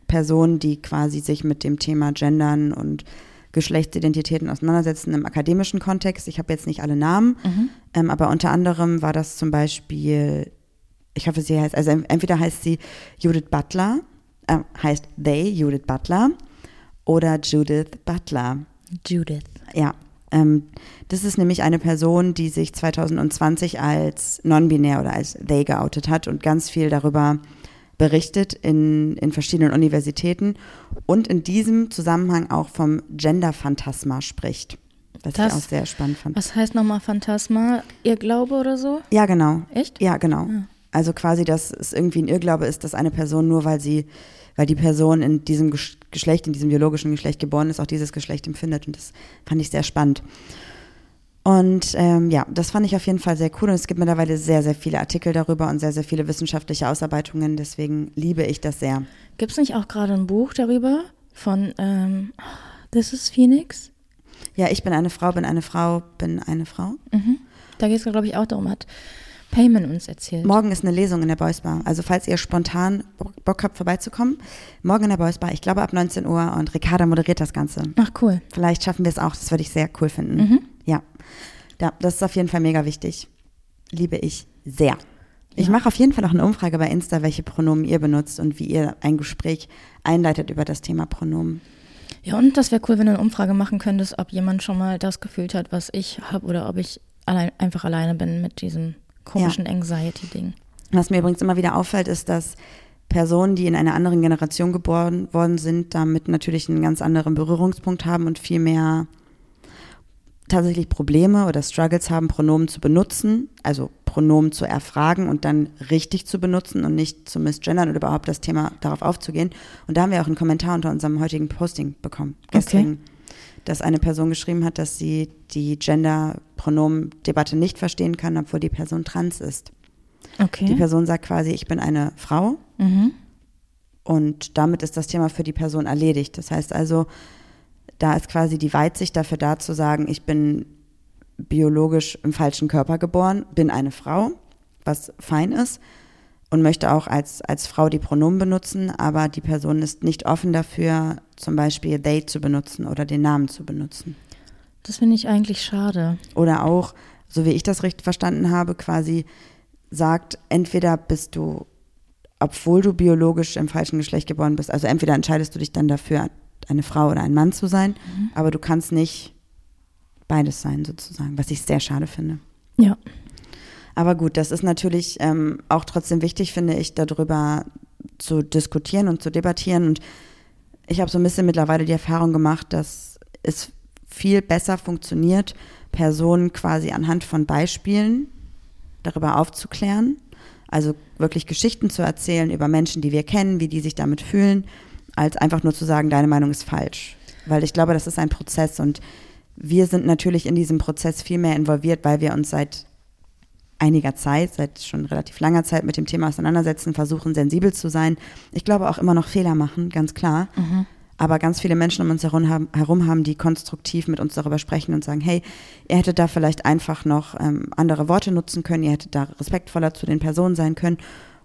Personen, die quasi sich mit dem Thema Gendern und Geschlechtsidentitäten auseinandersetzen im akademischen Kontext. Ich habe jetzt nicht alle Namen, ähm, aber unter anderem war das zum Beispiel, ich hoffe, sie heißt, also entweder heißt sie Judith Butler, äh, heißt they Judith Butler oder Judith Butler. Judith. Ja, ähm, das ist nämlich eine Person, die sich 2020 als non-binär oder als they geoutet hat und ganz viel darüber berichtet in, in verschiedenen Universitäten und in diesem Zusammenhang auch vom Gender-Phantasma spricht. Was Das- ich auch sehr spannend fand. Was heißt nochmal Phantasma? Ihr Glaube oder so? Ja, genau. Echt? Ja, genau. Also quasi, dass es irgendwie ein Irrglaube ist, dass eine Person nur, weil sie, weil die Person in diesem Gesch- Geschlecht, in diesem biologischen Geschlecht geboren ist, auch dieses Geschlecht empfindet. Und das fand ich sehr spannend. Und ähm, ja, das fand ich auf jeden Fall sehr cool. Und es gibt mittlerweile sehr, sehr viele Artikel darüber und sehr, sehr viele wissenschaftliche Ausarbeitungen. Deswegen liebe ich das sehr. Gibt es nicht auch gerade ein Buch darüber von ähm, This is Phoenix? Ja, ich bin eine Frau, bin eine Frau, bin eine Frau. Mhm. Da geht es, glaube ich, auch darum, hat Payman uns erzählt. Morgen ist eine Lesung in der Boys Bar. Also falls ihr spontan Bock- habt, vorbeizukommen, morgen in der Boys Bar. Ich glaube ab 19 Uhr und Ricarda moderiert das Ganze. Ach, cool. Vielleicht schaffen wir es auch. Das würde ich sehr cool finden. Mhm. Ja. ja, das ist auf jeden Fall mega wichtig. Liebe ich sehr. Ich Ja. mache auf jeden Fall auch eine Umfrage bei Insta, welche Pronomen ihr benutzt und wie ihr ein Gespräch einleitet über das Thema Pronomen. Ja, und das wäre cool, wenn du eine Umfrage machen könntest, ob jemand schon mal das gefühlt hat, was ich habe, oder ob ich allein, einfach alleine bin mit diesem komischen Anxiety-Ding. Was mir übrigens immer wieder auffällt, ist, dass Personen, die in einer anderen Generation geboren worden sind, damit natürlich einen ganz anderen Berührungspunkt haben und viel mehr tatsächlich Probleme oder Struggles haben, Pronomen zu benutzen, also Pronomen zu erfragen und dann richtig zu benutzen und nicht zu misgendern oder überhaupt das Thema darauf aufzugehen. Und da haben wir auch einen Kommentar unter unserem heutigen Posting bekommen, gestern, dass eine Person geschrieben hat, dass sie die Gender-Pronomen-Debatte nicht verstehen kann, obwohl die Person trans ist. Okay. Die Person sagt quasi, ich bin eine Frau mhm. und damit ist das Thema für die Person erledigt. Das heißt also, da ist quasi die Weitsicht dafür da zu sagen, ich bin biologisch im falschen Körper geboren, bin eine Frau, was fein ist und möchte auch als, als Frau die Pronomen benutzen, aber die Person ist nicht offen dafür, zum Beispiel they zu benutzen oder den Namen zu benutzen. Das finde ich eigentlich schade. Oder auch, so wie ich das richtig verstanden habe, quasi sagt, entweder bist du, obwohl du biologisch im falschen Geschlecht geboren bist, also entweder entscheidest du dich dann dafür, eine Frau oder ein Mann zu sein, aber du kannst nicht beides sein, sozusagen, was ich sehr schade finde. Ja. Aber gut, das ist natürlich ähm, auch trotzdem wichtig, finde ich, darüber zu diskutieren und zu debattieren. Und ich habe so ein bisschen mittlerweile die Erfahrung gemacht, dass es viel besser funktioniert, Personen quasi anhand von Beispielen darüber aufzuklären. Also wirklich Geschichten zu erzählen über Menschen, die wir kennen, wie die sich damit fühlen, als einfach nur zu sagen, deine Meinung ist falsch. Weil ich glaube, das ist ein Prozess und wir sind natürlich in diesem Prozess viel mehr involviert, weil wir uns seit einiger Zeit, seit schon relativ langer Zeit mit dem Thema auseinandersetzen, versuchen sensibel zu sein. Ich glaube auch immer noch Fehler machen, ganz klar. Aber ganz viele Menschen um uns herum haben, herum haben, die konstruktiv mit uns darüber sprechen und sagen, hey, ihr hättet da vielleicht einfach noch ähm, andere Worte nutzen können, ihr hättet da respektvoller zu den Personen sein können.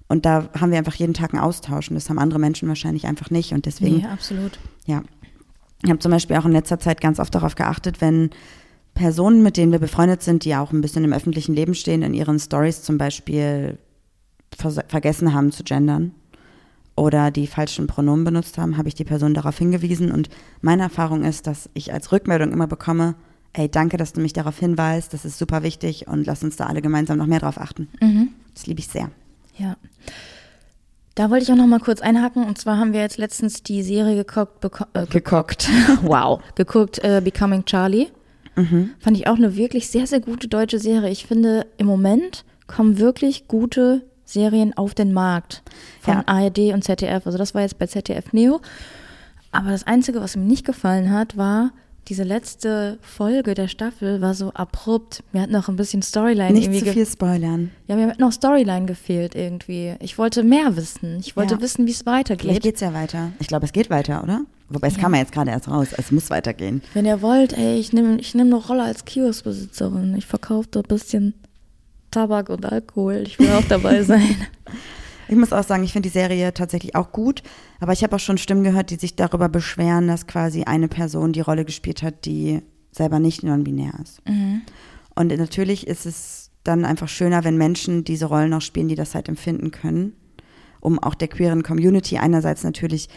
Und da haben wir einfach jeden Tag einen Austausch und das haben andere Menschen wahrscheinlich einfach nicht. Und deswegen Nee, absolut. ja. Ich habe zum Beispiel auch in letzter Zeit ganz oft darauf geachtet, wenn Personen, mit denen wir befreundet sind, die auch ein bisschen im öffentlichen Leben stehen, in ihren Stories zum Beispiel vers- vergessen haben zu gendern oder die falschen Pronomen benutzt haben, habe ich die Person darauf hingewiesen. Und meine Erfahrung ist, dass ich als Rückmeldung immer bekomme, ey, danke, dass du mich darauf hinweist, das ist super wichtig und lass uns da alle gemeinsam noch mehr drauf achten. Das liebe ich sehr. Ja. Da wollte ich auch noch mal kurz einhaken. Und zwar haben wir jetzt letztens die Serie geguckt, äh, Geguckt. <laughs> wow, geguckt, äh, Becoming Charlie. Mhm. Fand ich auch eine wirklich sehr, sehr gute deutsche Serie. Ich finde, im Moment kommen wirklich gute Serien auf den Markt von Ja. ARD und ZDF. Also das war jetzt bei ZDF Neo. Aber das Einzige, was mir nicht gefallen hat, war diese letzte Folge der Staffel war so abrupt. Mir hat noch ein bisschen Storyline Nicht irgendwie zu viel spoilern. Ja, mir hat noch Storyline gefehlt irgendwie. Ich wollte mehr wissen. Ich wollte Ja. wissen, wie es Vielleicht weitergeht. geht's ja weiter. Ich glaube, es geht weiter, oder? Wobei, es kam ja jetzt gerade erst raus. Es muss weitergehen. Wenn ihr wollt, ey, ich nehme ich nehm eine Rolle als Kioskbesitzerin. Ich verkaufe da ein bisschen Tabak und Alkohol. Ich will auch dabei <laughs> sein. Ich muss auch sagen, ich finde die Serie tatsächlich auch gut, aber ich habe auch schon Stimmen gehört, die sich darüber beschweren, dass quasi eine Person die Rolle gespielt hat, die selber nicht non-binär ist. Und natürlich ist es dann einfach schöner, wenn Menschen diese Rollen auch spielen, die das halt empfinden können, um auch der queeren Community einerseits natürlich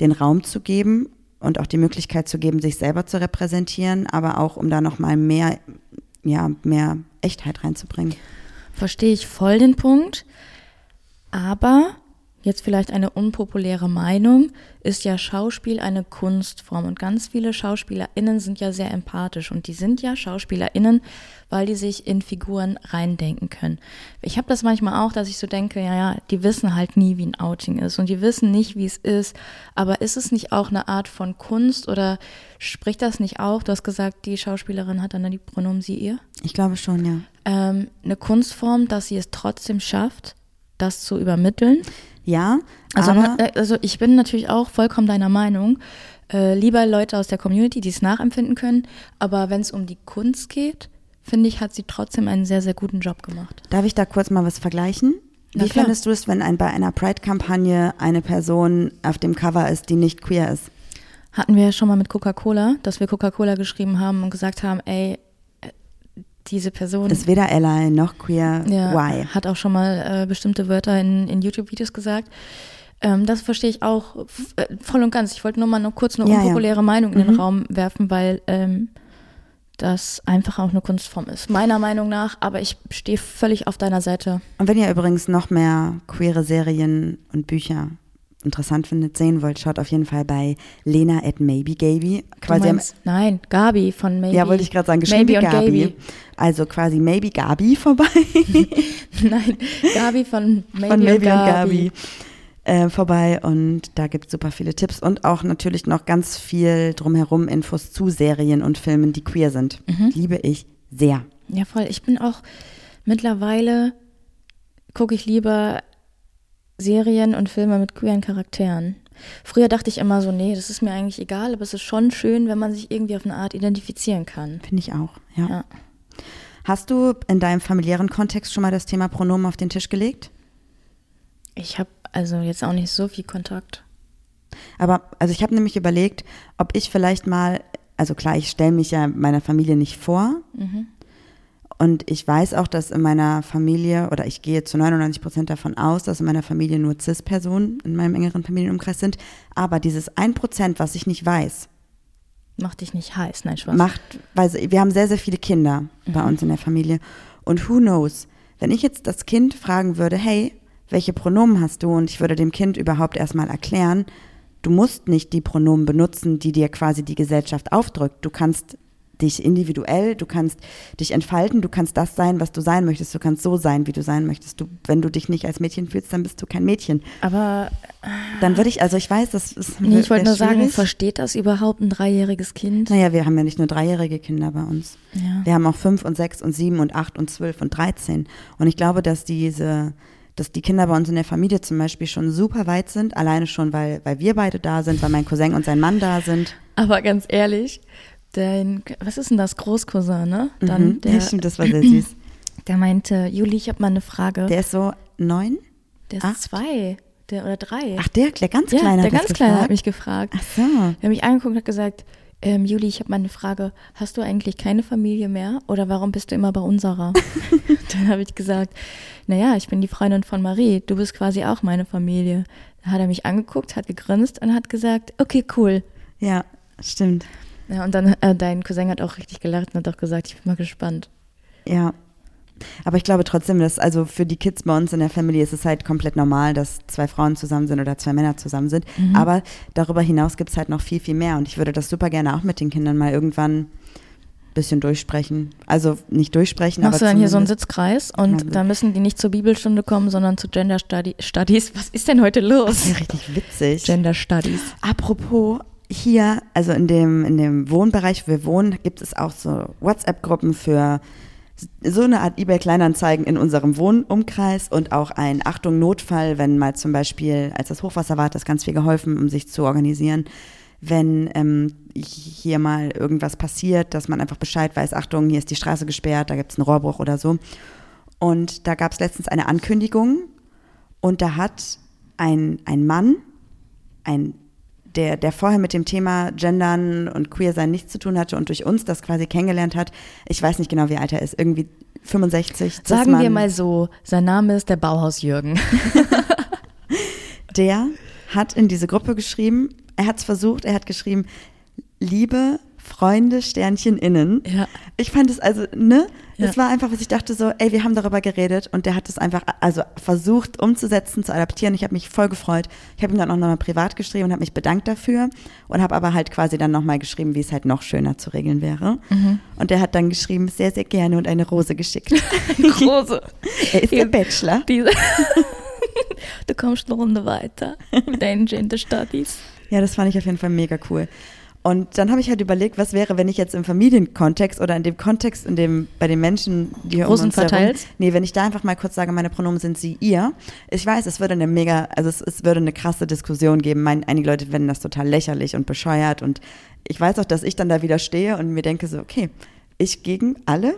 den Raum zu geben und auch die Möglichkeit zu geben, sich selber zu repräsentieren, aber auch um da nochmal mehr, ja, mehr Echtheit reinzubringen. Verstehe ich voll den Punkt. Aber jetzt vielleicht eine unpopuläre Meinung, ist ja Schauspiel eine Kunstform und ganz viele SchauspielerInnen sind ja sehr empathisch und die sind ja SchauspielerInnen, weil die sich in Figuren reindenken können. Ich habe das manchmal auch, dass ich so denke, ja, ja, die wissen halt nie, wie ein Outing ist und die wissen nicht, wie es ist, aber ist es nicht auch eine Art von Kunst oder spricht das nicht auch, du hast gesagt, die Schauspielerin hat dann die Pronomen sie ihr? Ich glaube schon, ja. ähm, eine Kunstform, dass sie es trotzdem schafft, das zu übermitteln. Ja, Also, äh, also ich bin natürlich auch vollkommen deiner Meinung. Äh, lieber Leute aus der Community, die es nachempfinden können. Aber wenn es um die Kunst geht, finde ich, hat sie trotzdem einen sehr, sehr guten Job gemacht. darf ich da kurz mal was vergleichen? Na Wie klar. findest du es, wenn ein, bei einer Pride-Kampagne eine Person auf dem Cover ist, die nicht queer ist? Hatten wir ja schon mal mit Coca-Cola, dass wir Coca-Cola geschrieben haben und gesagt haben, ey, diese Person Ist weder ally noch queer. Ja, Why? hat auch schon mal äh, bestimmte Wörter in, in YouTube-Videos gesagt. Ähm, das verstehe ich auch äh, voll und ganz. Ich wollte nur mal noch kurz eine Ja, ja. unpopuläre Meinung in Mhm. den Raum werfen, weil ähm, das einfach auch eine Kunstform ist. Meiner Meinung nach, aber ich stehe völlig auf deiner Seite. Und wenn ihr übrigens noch mehr queere Serien und Bücher interessant findet, sehen wollt, schaut auf jeden Fall bei Lena at Maybe Gaby. Quasi am, meinst, nein, Gabi von Maybe. ja, wollte ich gerade sagen, geschrieben Maybe und Gabi. Gaby. Also quasi Maybe Gabi vorbei. <laughs> Nein, Gabi von Maybe, von Maybe und und Gabi. Gabi äh, vorbei und da gibt es super viele Tipps und auch natürlich noch ganz viel drumherum Infos zu Serien und Filmen, die queer sind. Mhm. Liebe ich sehr. Ja, voll. Ich bin auch mittlerweile gucke ich lieber Serien und Filme mit queeren Charakteren. Früher dachte ich immer so, nee, das ist mir eigentlich egal, aber es ist schon schön, wenn man sich irgendwie auf eine Art identifizieren kann. Finde ich auch, ja. Ja. Hast du in deinem familiären Kontext schon mal das Thema Pronomen auf den Tisch gelegt? Ich habe also jetzt auch nicht so viel Kontakt. Aber also ich habe nämlich überlegt, ob ich vielleicht mal, also klar, ich stelle mich ja meiner Familie nicht vor. Und ich weiß auch, dass in meiner Familie, oder ich gehe zu 99 Prozent davon aus, dass in meiner Familie nur CIS-Personen in meinem engeren Familienumkreis sind. Aber dieses 1 Prozent, was ich nicht weiß, Mach dich nicht heiß, nein, Spaß. macht, weil wir haben sehr, sehr viele Kinder bei uns in der Familie. Und who knows, wenn ich jetzt das Kind fragen würde, hey, welche Pronomen hast du? Und ich würde dem Kind überhaupt erstmal erklären, du musst nicht die Pronomen benutzen, die dir quasi die Gesellschaft aufdrückt. Du kannst dich individuell, du kannst dich entfalten, du kannst das sein, was du sein möchtest, du kannst so sein, wie du sein möchtest. Du, wenn du dich nicht als Mädchen fühlst, dann bist du kein Mädchen. Aber Dann würde ich, also ich weiß, das ist nee, ich wollte nur sagen, versteht das überhaupt ein dreijähriges Kind? Naja, wir haben ja nicht nur dreijährige Kinder bei uns. Ja. Wir haben auch fünf und sechs und sieben und acht und zwölf und dreizehn. Und ich glaube, dass diese, dass die Kinder bei uns in der Familie zum Beispiel schon super weit sind, alleine schon, weil, weil wir beide da sind, weil mein Cousin und sein Mann da sind. Aber ganz ehrlich, dein, was ist denn das, Großcousin, ne? Dann Mhm. der, ja, stimmt, das war sehr süß. <clears throat> der meinte, Juli, ich habe mal eine Frage. Der ist so neun? Der ist acht? zwei der, oder drei. Ach, der, der ganz ja, Kleine der hat ganz das Kleine hat mich gefragt. Ach so. Er hat mich angeguckt und hat gesagt, ähm, Juli, ich habe mal eine Frage. Hast du eigentlich keine Familie mehr oder warum bist du immer bei unserer? <laughs> <laughs> Dann habe ich gesagt, naja, ich bin die Freundin von Marie. Du bist quasi auch meine Familie. Da hat er mich angeguckt, hat gegrinst und hat gesagt, okay, cool. Ja, stimmt. Ja, und dann äh, dein Cousin hat auch richtig gelacht und hat auch gesagt, ich bin mal gespannt. Ja. Aber ich glaube trotzdem, dass also für die Kids bei uns in der Familie ist es halt komplett normal, dass zwei Frauen zusammen sind oder zwei Männer zusammen sind. Mhm. Aber darüber hinaus gibt es halt noch viel, viel mehr. Und ich würde das super gerne auch mit den Kindern mal irgendwann ein bisschen durchsprechen. Also nicht durchsprechen, Machst du aber dann hier so einen Sitzkreis und Ja. da müssen die nicht zur Bibelstunde kommen, sondern zu Gender Studi Studies. Was ist denn heute Das los? ist richtig witzig. Gender Studies. Apropos hier, also in dem, in dem Wohnbereich, wo wir wohnen, gibt es auch so WhatsApp-Gruppen für so eine Art eBay-Kleinanzeigen in unserem Wohnumkreis und auch ein Achtung Notfall, wenn mal zum Beispiel, als das Hochwasser war, hat das ganz viel geholfen, um sich zu organisieren. Wenn ähm, hier mal irgendwas passiert, dass man einfach Bescheid weiß, Achtung, hier ist die Straße gesperrt, da gibt es einen Rohrbruch oder so. Und da gab es letztens eine Ankündigung und da hat ein, ein Mann, ein, der, der vorher mit dem Thema Gendern und Queer-Sein nichts zu tun hatte und durch uns das quasi kennengelernt hat. Ich weiß nicht genau, wie alt er ist. Irgendwie 65. Sagen wir mal so, sein Name ist der Bauhaus Jürgen. <laughs> Der hat in diese Gruppe geschrieben, er hat es versucht, er hat geschrieben, liebe Freunde, Sternchen innen. Ja. Ich fand es also, ne? Ja. Es war einfach, was ich dachte so, ey, wir haben darüber geredet und der hat es einfach, also versucht umzusetzen, zu adaptieren. Ich habe mich voll gefreut. Ich habe ihm dann auch nochmal privat geschrieben und habe mich bedankt dafür und habe aber halt quasi dann nochmal geschrieben, wie es halt noch schöner zu regeln wäre. Mhm. Und der hat dann geschrieben, sehr, sehr gerne und eine Rose geschickt. <laughs> Große. <laughs> er ist der Bachelor. Diese <laughs> du kommst eine Runde weiter mit deinen Gender Studies. Ja, das fand ich auf jeden Fall mega cool. Und dann habe ich halt überlegt, was wäre, wenn ich jetzt im Familienkontext oder in dem Kontext, in dem bei den Menschen, die hier um Rosen uns herum, verteilst? nee, wenn ich da einfach mal kurz sage, meine Pronomen sind sie, ihr. Ich weiß, es würde eine mega, also es, es würde eine krasse Diskussion geben. Mein, einige Leute finden das total lächerlich und bescheuert und ich weiß auch, dass ich dann da wieder stehe und mir denke so, okay, ich gegen alle,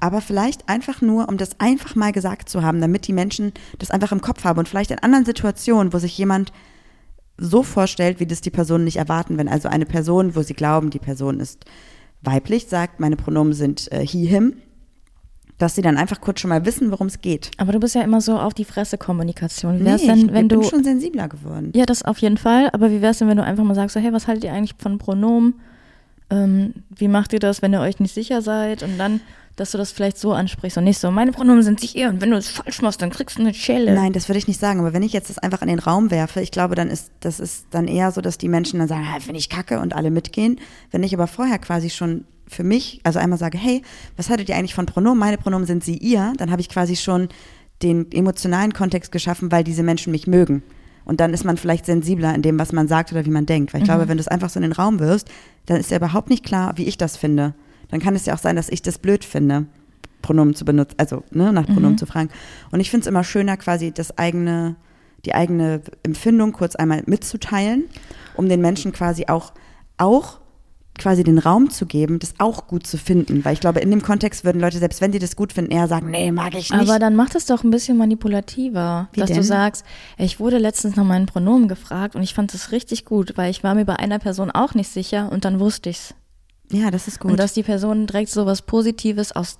aber vielleicht einfach nur, um das einfach mal gesagt zu haben, damit die Menschen das einfach im Kopf haben und vielleicht in anderen Situationen, wo sich jemand so vorstellt, wie das die Personen nicht erwarten. Wenn also eine Person, wo sie glauben, die Person ist weiblich, sagt, meine Pronomen sind äh, he, him, dass sie dann einfach kurz schon mal wissen, worum es geht. Aber du bist ja immer so auf die Fresse-Kommunikation. Wie Nee, wär's ich denn, wenn bin du. schon sensibler geworden. Ja, das auf jeden Fall. Aber wie wär's denn, wenn du einfach mal sagst, so, hey, was haltet ihr eigentlich von Pronomen? Ähm, wie macht ihr das, wenn ihr euch nicht sicher seid? Und dann, dass du das vielleicht so ansprichst und nicht so, meine Pronomen sind sich ihr und wenn du es falsch machst, dann kriegst du eine Schelle. Nein, das würde ich nicht sagen. Aber wenn ich jetzt das einfach in den Raum werfe, ich glaube, dann ist das ist dann eher so, dass die Menschen dann sagen, ah, finde ich kacke und alle mitgehen. Wenn ich aber vorher quasi schon für mich, also einmal sage, hey, was hattet ihr eigentlich von Pronomen? Meine Pronomen sind sie, ihr. Dann habe ich quasi schon den emotionalen Kontext geschaffen, weil diese Menschen mich mögen. Und dann ist man vielleicht sensibler in dem, was man sagt oder wie man denkt. Weil ich glaube, wenn du es einfach so in den Raum wirfst, dann ist ja überhaupt nicht klar, wie ich das finde. Dann kann es ja auch sein, dass ich das blöd finde, Pronomen zu benutzen, also ne, nach Pronomen zu fragen. Und ich finde es immer schöner, quasi das eigene, die eigene Empfindung kurz einmal mitzuteilen, um den Menschen quasi auch, auch quasi den Raum zu geben, das auch gut zu finden. Weil ich glaube, in dem Kontext würden Leute, selbst wenn die das gut finden, eher sagen, nee, mag ich nicht. Aber dann macht es doch ein bisschen manipulativer, Wie dass denn? du sagst, ich wurde letztens nach meinen Pronomen gefragt und ich fand es richtig gut, weil ich war mir bei einer Person auch nicht sicher und dann wusste ich's. Ja, das ist gut. Und dass die Person direkt so was Positives aus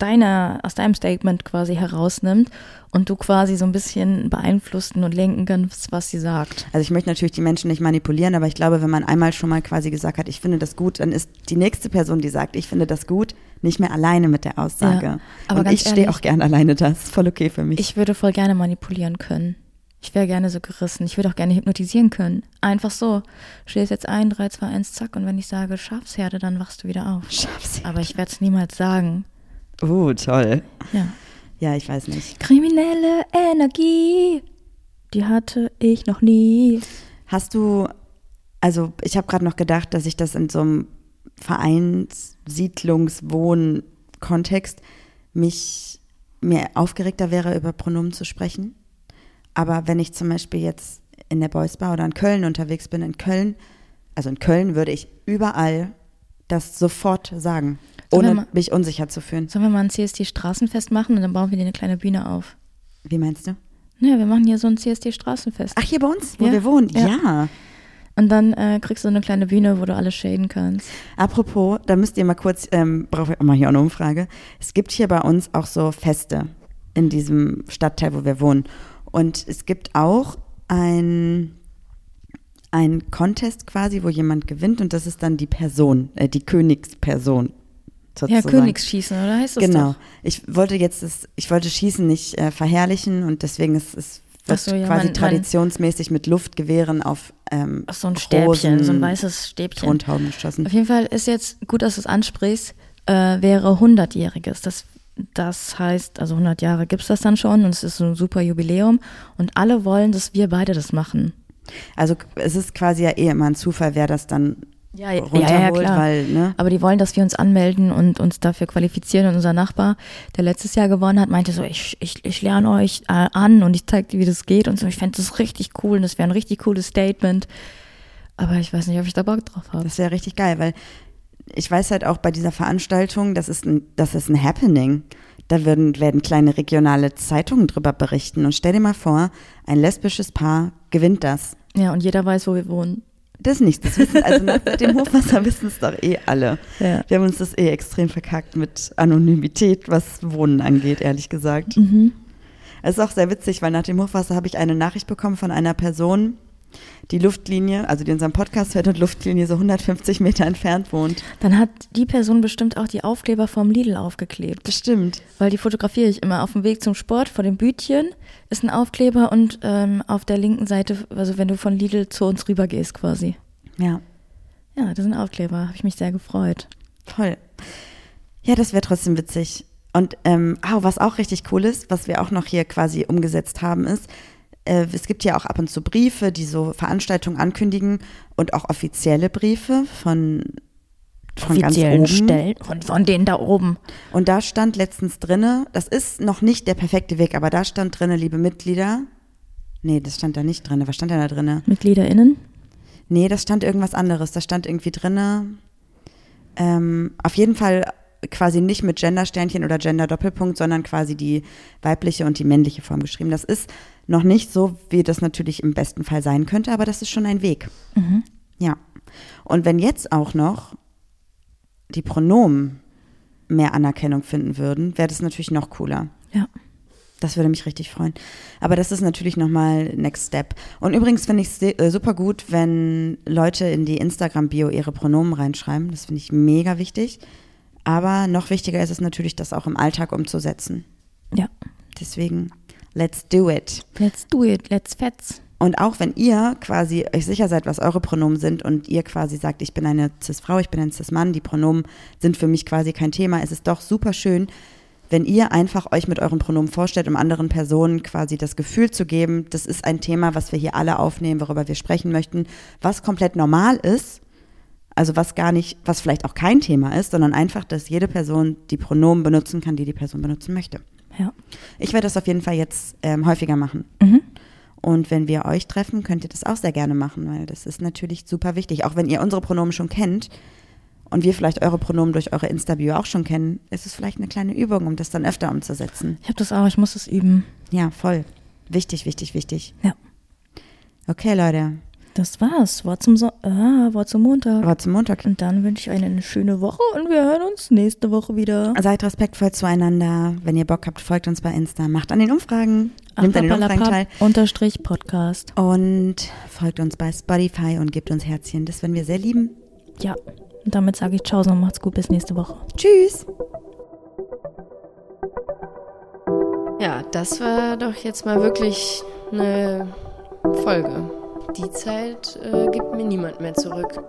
deiner, aus deinem Statement quasi herausnimmt und du quasi so ein bisschen beeinflussen und lenken kannst, was sie sagt. Also ich möchte natürlich die Menschen nicht manipulieren, aber ich glaube, wenn man einmal schon mal quasi gesagt hat, ich finde das gut, dann ist die nächste Person, die sagt, ich finde das gut, nicht mehr alleine mit der Aussage. Ja, aber Und ich stehe auch gern alleine da. Das ist voll okay für mich. Ich würde voll gerne manipulieren können. Ich wäre gerne so gerissen. Ich würde auch gerne hypnotisieren können. Einfach so. Stehst jetzt ein, drei, zwei, eins, zack. Und wenn ich sage Schafsherde, dann wachst du wieder auf. Schaf's. Aber ich werde es niemals sagen. Uh, toll. Ja. Ja, ich weiß nicht. Kriminelle Energie, die hatte ich noch nie. Hast du, also ich habe gerade noch gedacht, dass ich das in so einem Vereinssiedlungswohn-Kontext mich mir aufgeregter wäre, über Pronomen zu sprechen. Aber wenn ich zum Beispiel jetzt in der Boys Bar oder in Köln unterwegs bin, in Köln, also in Köln würde ich überall das sofort sagen, Sollen ohne mal- mich unsicher zu fühlen. Sollen wir mal ein CSD-Straßenfest machen und dann bauen wir dir eine kleine Bühne auf? Wie meinst du? Naja, wir machen hier so ein CSD-Straßenfest. Ach, hier bei uns, wo Ja, wir wohnen? ja. Ja. Und dann äh, kriegst du eine kleine Bühne, wo du alles shaden kannst. Apropos, da müsst ihr mal kurz, ähm, brauche ich auch mal hier auch eine Umfrage. Es gibt hier bei uns auch so Feste in diesem Stadtteil, wo wir wohnen. Und es gibt auch ein, ein Contest quasi, wo jemand gewinnt und das ist dann die Person, äh, die Königsperson. Ja, sozusagen. Königsschießen, oder heißt das Genau. doch? Ich wollte jetzt das, ich wollte Schießen nicht äh, verherrlichen und deswegen ist es wird so, ja, quasi man- traditionsmäßig mit Luftgewehren auf ähm, Ach, so ein Stäbchen, so ein weißes Stäbchen. Geschossen. Auf jeden Fall ist jetzt gut, dass du es ansprichst, äh, wäre 100-jähriges. Das, das heißt, also 100 Jahre gibt es das dann schon und es ist so ein super Jubiläum und alle wollen, dass wir beide das machen. Also es ist quasi ja eh immer ein Zufall, wer das dann Ja, ja, runterholt, ja, ja, klar. weil, ne? Aber die wollen, dass wir uns anmelden und uns dafür qualifizieren. Und unser Nachbar, der letztes Jahr gewonnen hat, meinte so, ich, ich, ich lerne euch äh, an und ich zeige dir, wie das geht und so. Ich fände das richtig cool und das wäre ein richtig cooles Statement. Aber ich weiß nicht, ob ich da Bock drauf habe. Das wäre richtig geil, weil ich weiß halt auch bei dieser Veranstaltung, das ist ein, das ist ein Happening. Da werden, werden kleine regionale Zeitungen drüber berichten. Und stell dir mal vor, ein lesbisches Paar gewinnt das. Ja, und jeder weiß, wo wir wohnen. Das ist nichts. Das wissen, also nach <laughs> dem Hochwasser wissen es doch eh alle. Ja. Wir haben uns das eh extrem verkackt mit Anonymität, was Wohnen angeht, ehrlich gesagt. Mhm. Es ist auch sehr witzig, weil nach dem Hochwasser habe ich eine Nachricht bekommen von einer Person, die Luftlinie, also die unseren Podcast hört und Luftlinie so 150 Meter entfernt wohnt. Dann hat die Person bestimmt auch die Aufkleber vom Lidl aufgeklebt. Bestimmt. Weil die fotografiere ich immer auf dem Weg zum Sport vor dem Bütchen ist ein Aufkleber und ähm, auf der linken Seite, also wenn du von Lidl zu uns rüber gehst quasi. Ja, Ja, das sind Aufkleber. Habe ich mich sehr gefreut. toll. Ja, das wäre trotzdem witzig. Und ähm, oh, was auch richtig cool ist, was wir auch noch hier quasi umgesetzt haben, ist, äh, es gibt ja auch ab und zu Briefe, die so Veranstaltungen ankündigen und auch offizielle Briefe von, von ganz Offiziellen oben. Stellen von, von denen da oben. Und da stand letztens drinne, das ist noch nicht der perfekte Weg, aber da stand drinne, liebe Mitglieder. Nee, das stand da nicht drinne. Was stand denn da drinne? MitgliederInnen. Nee, das stand irgendwas anderes. Da stand irgendwie drinne. Ähm, auf jeden Fall quasi nicht mit Gender-Sternchen oder Gender-Doppelpunkt, sondern quasi die weibliche und die männliche Form geschrieben. Das ist noch nicht so, wie das natürlich im besten Fall sein könnte, aber das ist schon ein Weg. Mhm. Ja. Und wenn jetzt auch noch die Pronomen mehr Anerkennung finden würden, wäre das natürlich noch cooler. Ja. Das würde mich richtig freuen. Aber das ist natürlich nochmal Next Step. Und übrigens finde ich es äh, super gut, wenn Leute in die Instagram-Bio ihre Pronomen reinschreiben. Das finde ich mega wichtig. Aber noch wichtiger ist es natürlich, das auch im Alltag umzusetzen. Ja. Deswegen, let's do it. Let's do it. Let's fetz. Und auch wenn ihr quasi euch sicher seid, was eure Pronomen sind und ihr quasi sagt, ich bin eine Cis-Frau, ich bin ein Cis-Mann, die Pronomen sind für mich quasi kein Thema, es ist doch super schön, wenn ihr einfach euch mit euren Pronomen vorstellt, um anderen Personen quasi das Gefühl zu geben, das ist ein Thema, was wir hier alle aufnehmen, worüber wir sprechen möchten, was komplett normal ist, also was gar nicht, was vielleicht auch kein Thema ist, sondern einfach, dass jede Person die Pronomen benutzen kann, die die Person benutzen möchte. Ja. Ich werde das auf jeden Fall jetzt ähm, häufiger machen. Mhm. Und wenn wir euch treffen, könnt ihr das auch sehr gerne machen, weil das ist natürlich super wichtig. Auch wenn ihr unsere Pronomen schon kennt und wir vielleicht eure Pronomen durch eure Insta-Bio auch schon kennen, ist es vielleicht eine kleine Übung, um das dann öfter umzusetzen. Ich habe das auch. Ich muss das üben. Ja, voll. Wichtig, wichtig, wichtig. Ja. Okay, Leute. Das war's. Wort zum, so ah, Wort zum Montag. Aber zum Montag. Und dann wünsche ich euch eine schöne Woche und wir hören uns nächste Woche wieder. Seid respektvoll zueinander. Wenn ihr Bock habt, folgt uns bei Insta. Macht an den Umfragen. Nehmt an den Umfragen teil. Unterstrich Podcast. Und folgt uns bei Spotify und gebt uns Herzchen. Das werden wir sehr lieben. Ja. Und damit sage ich Ciao und macht's gut. Bis nächste Woche. Tschüss. Ja, das war doch jetzt mal wirklich eine Folge die Zeit äh, gibt mir niemand mehr zurück.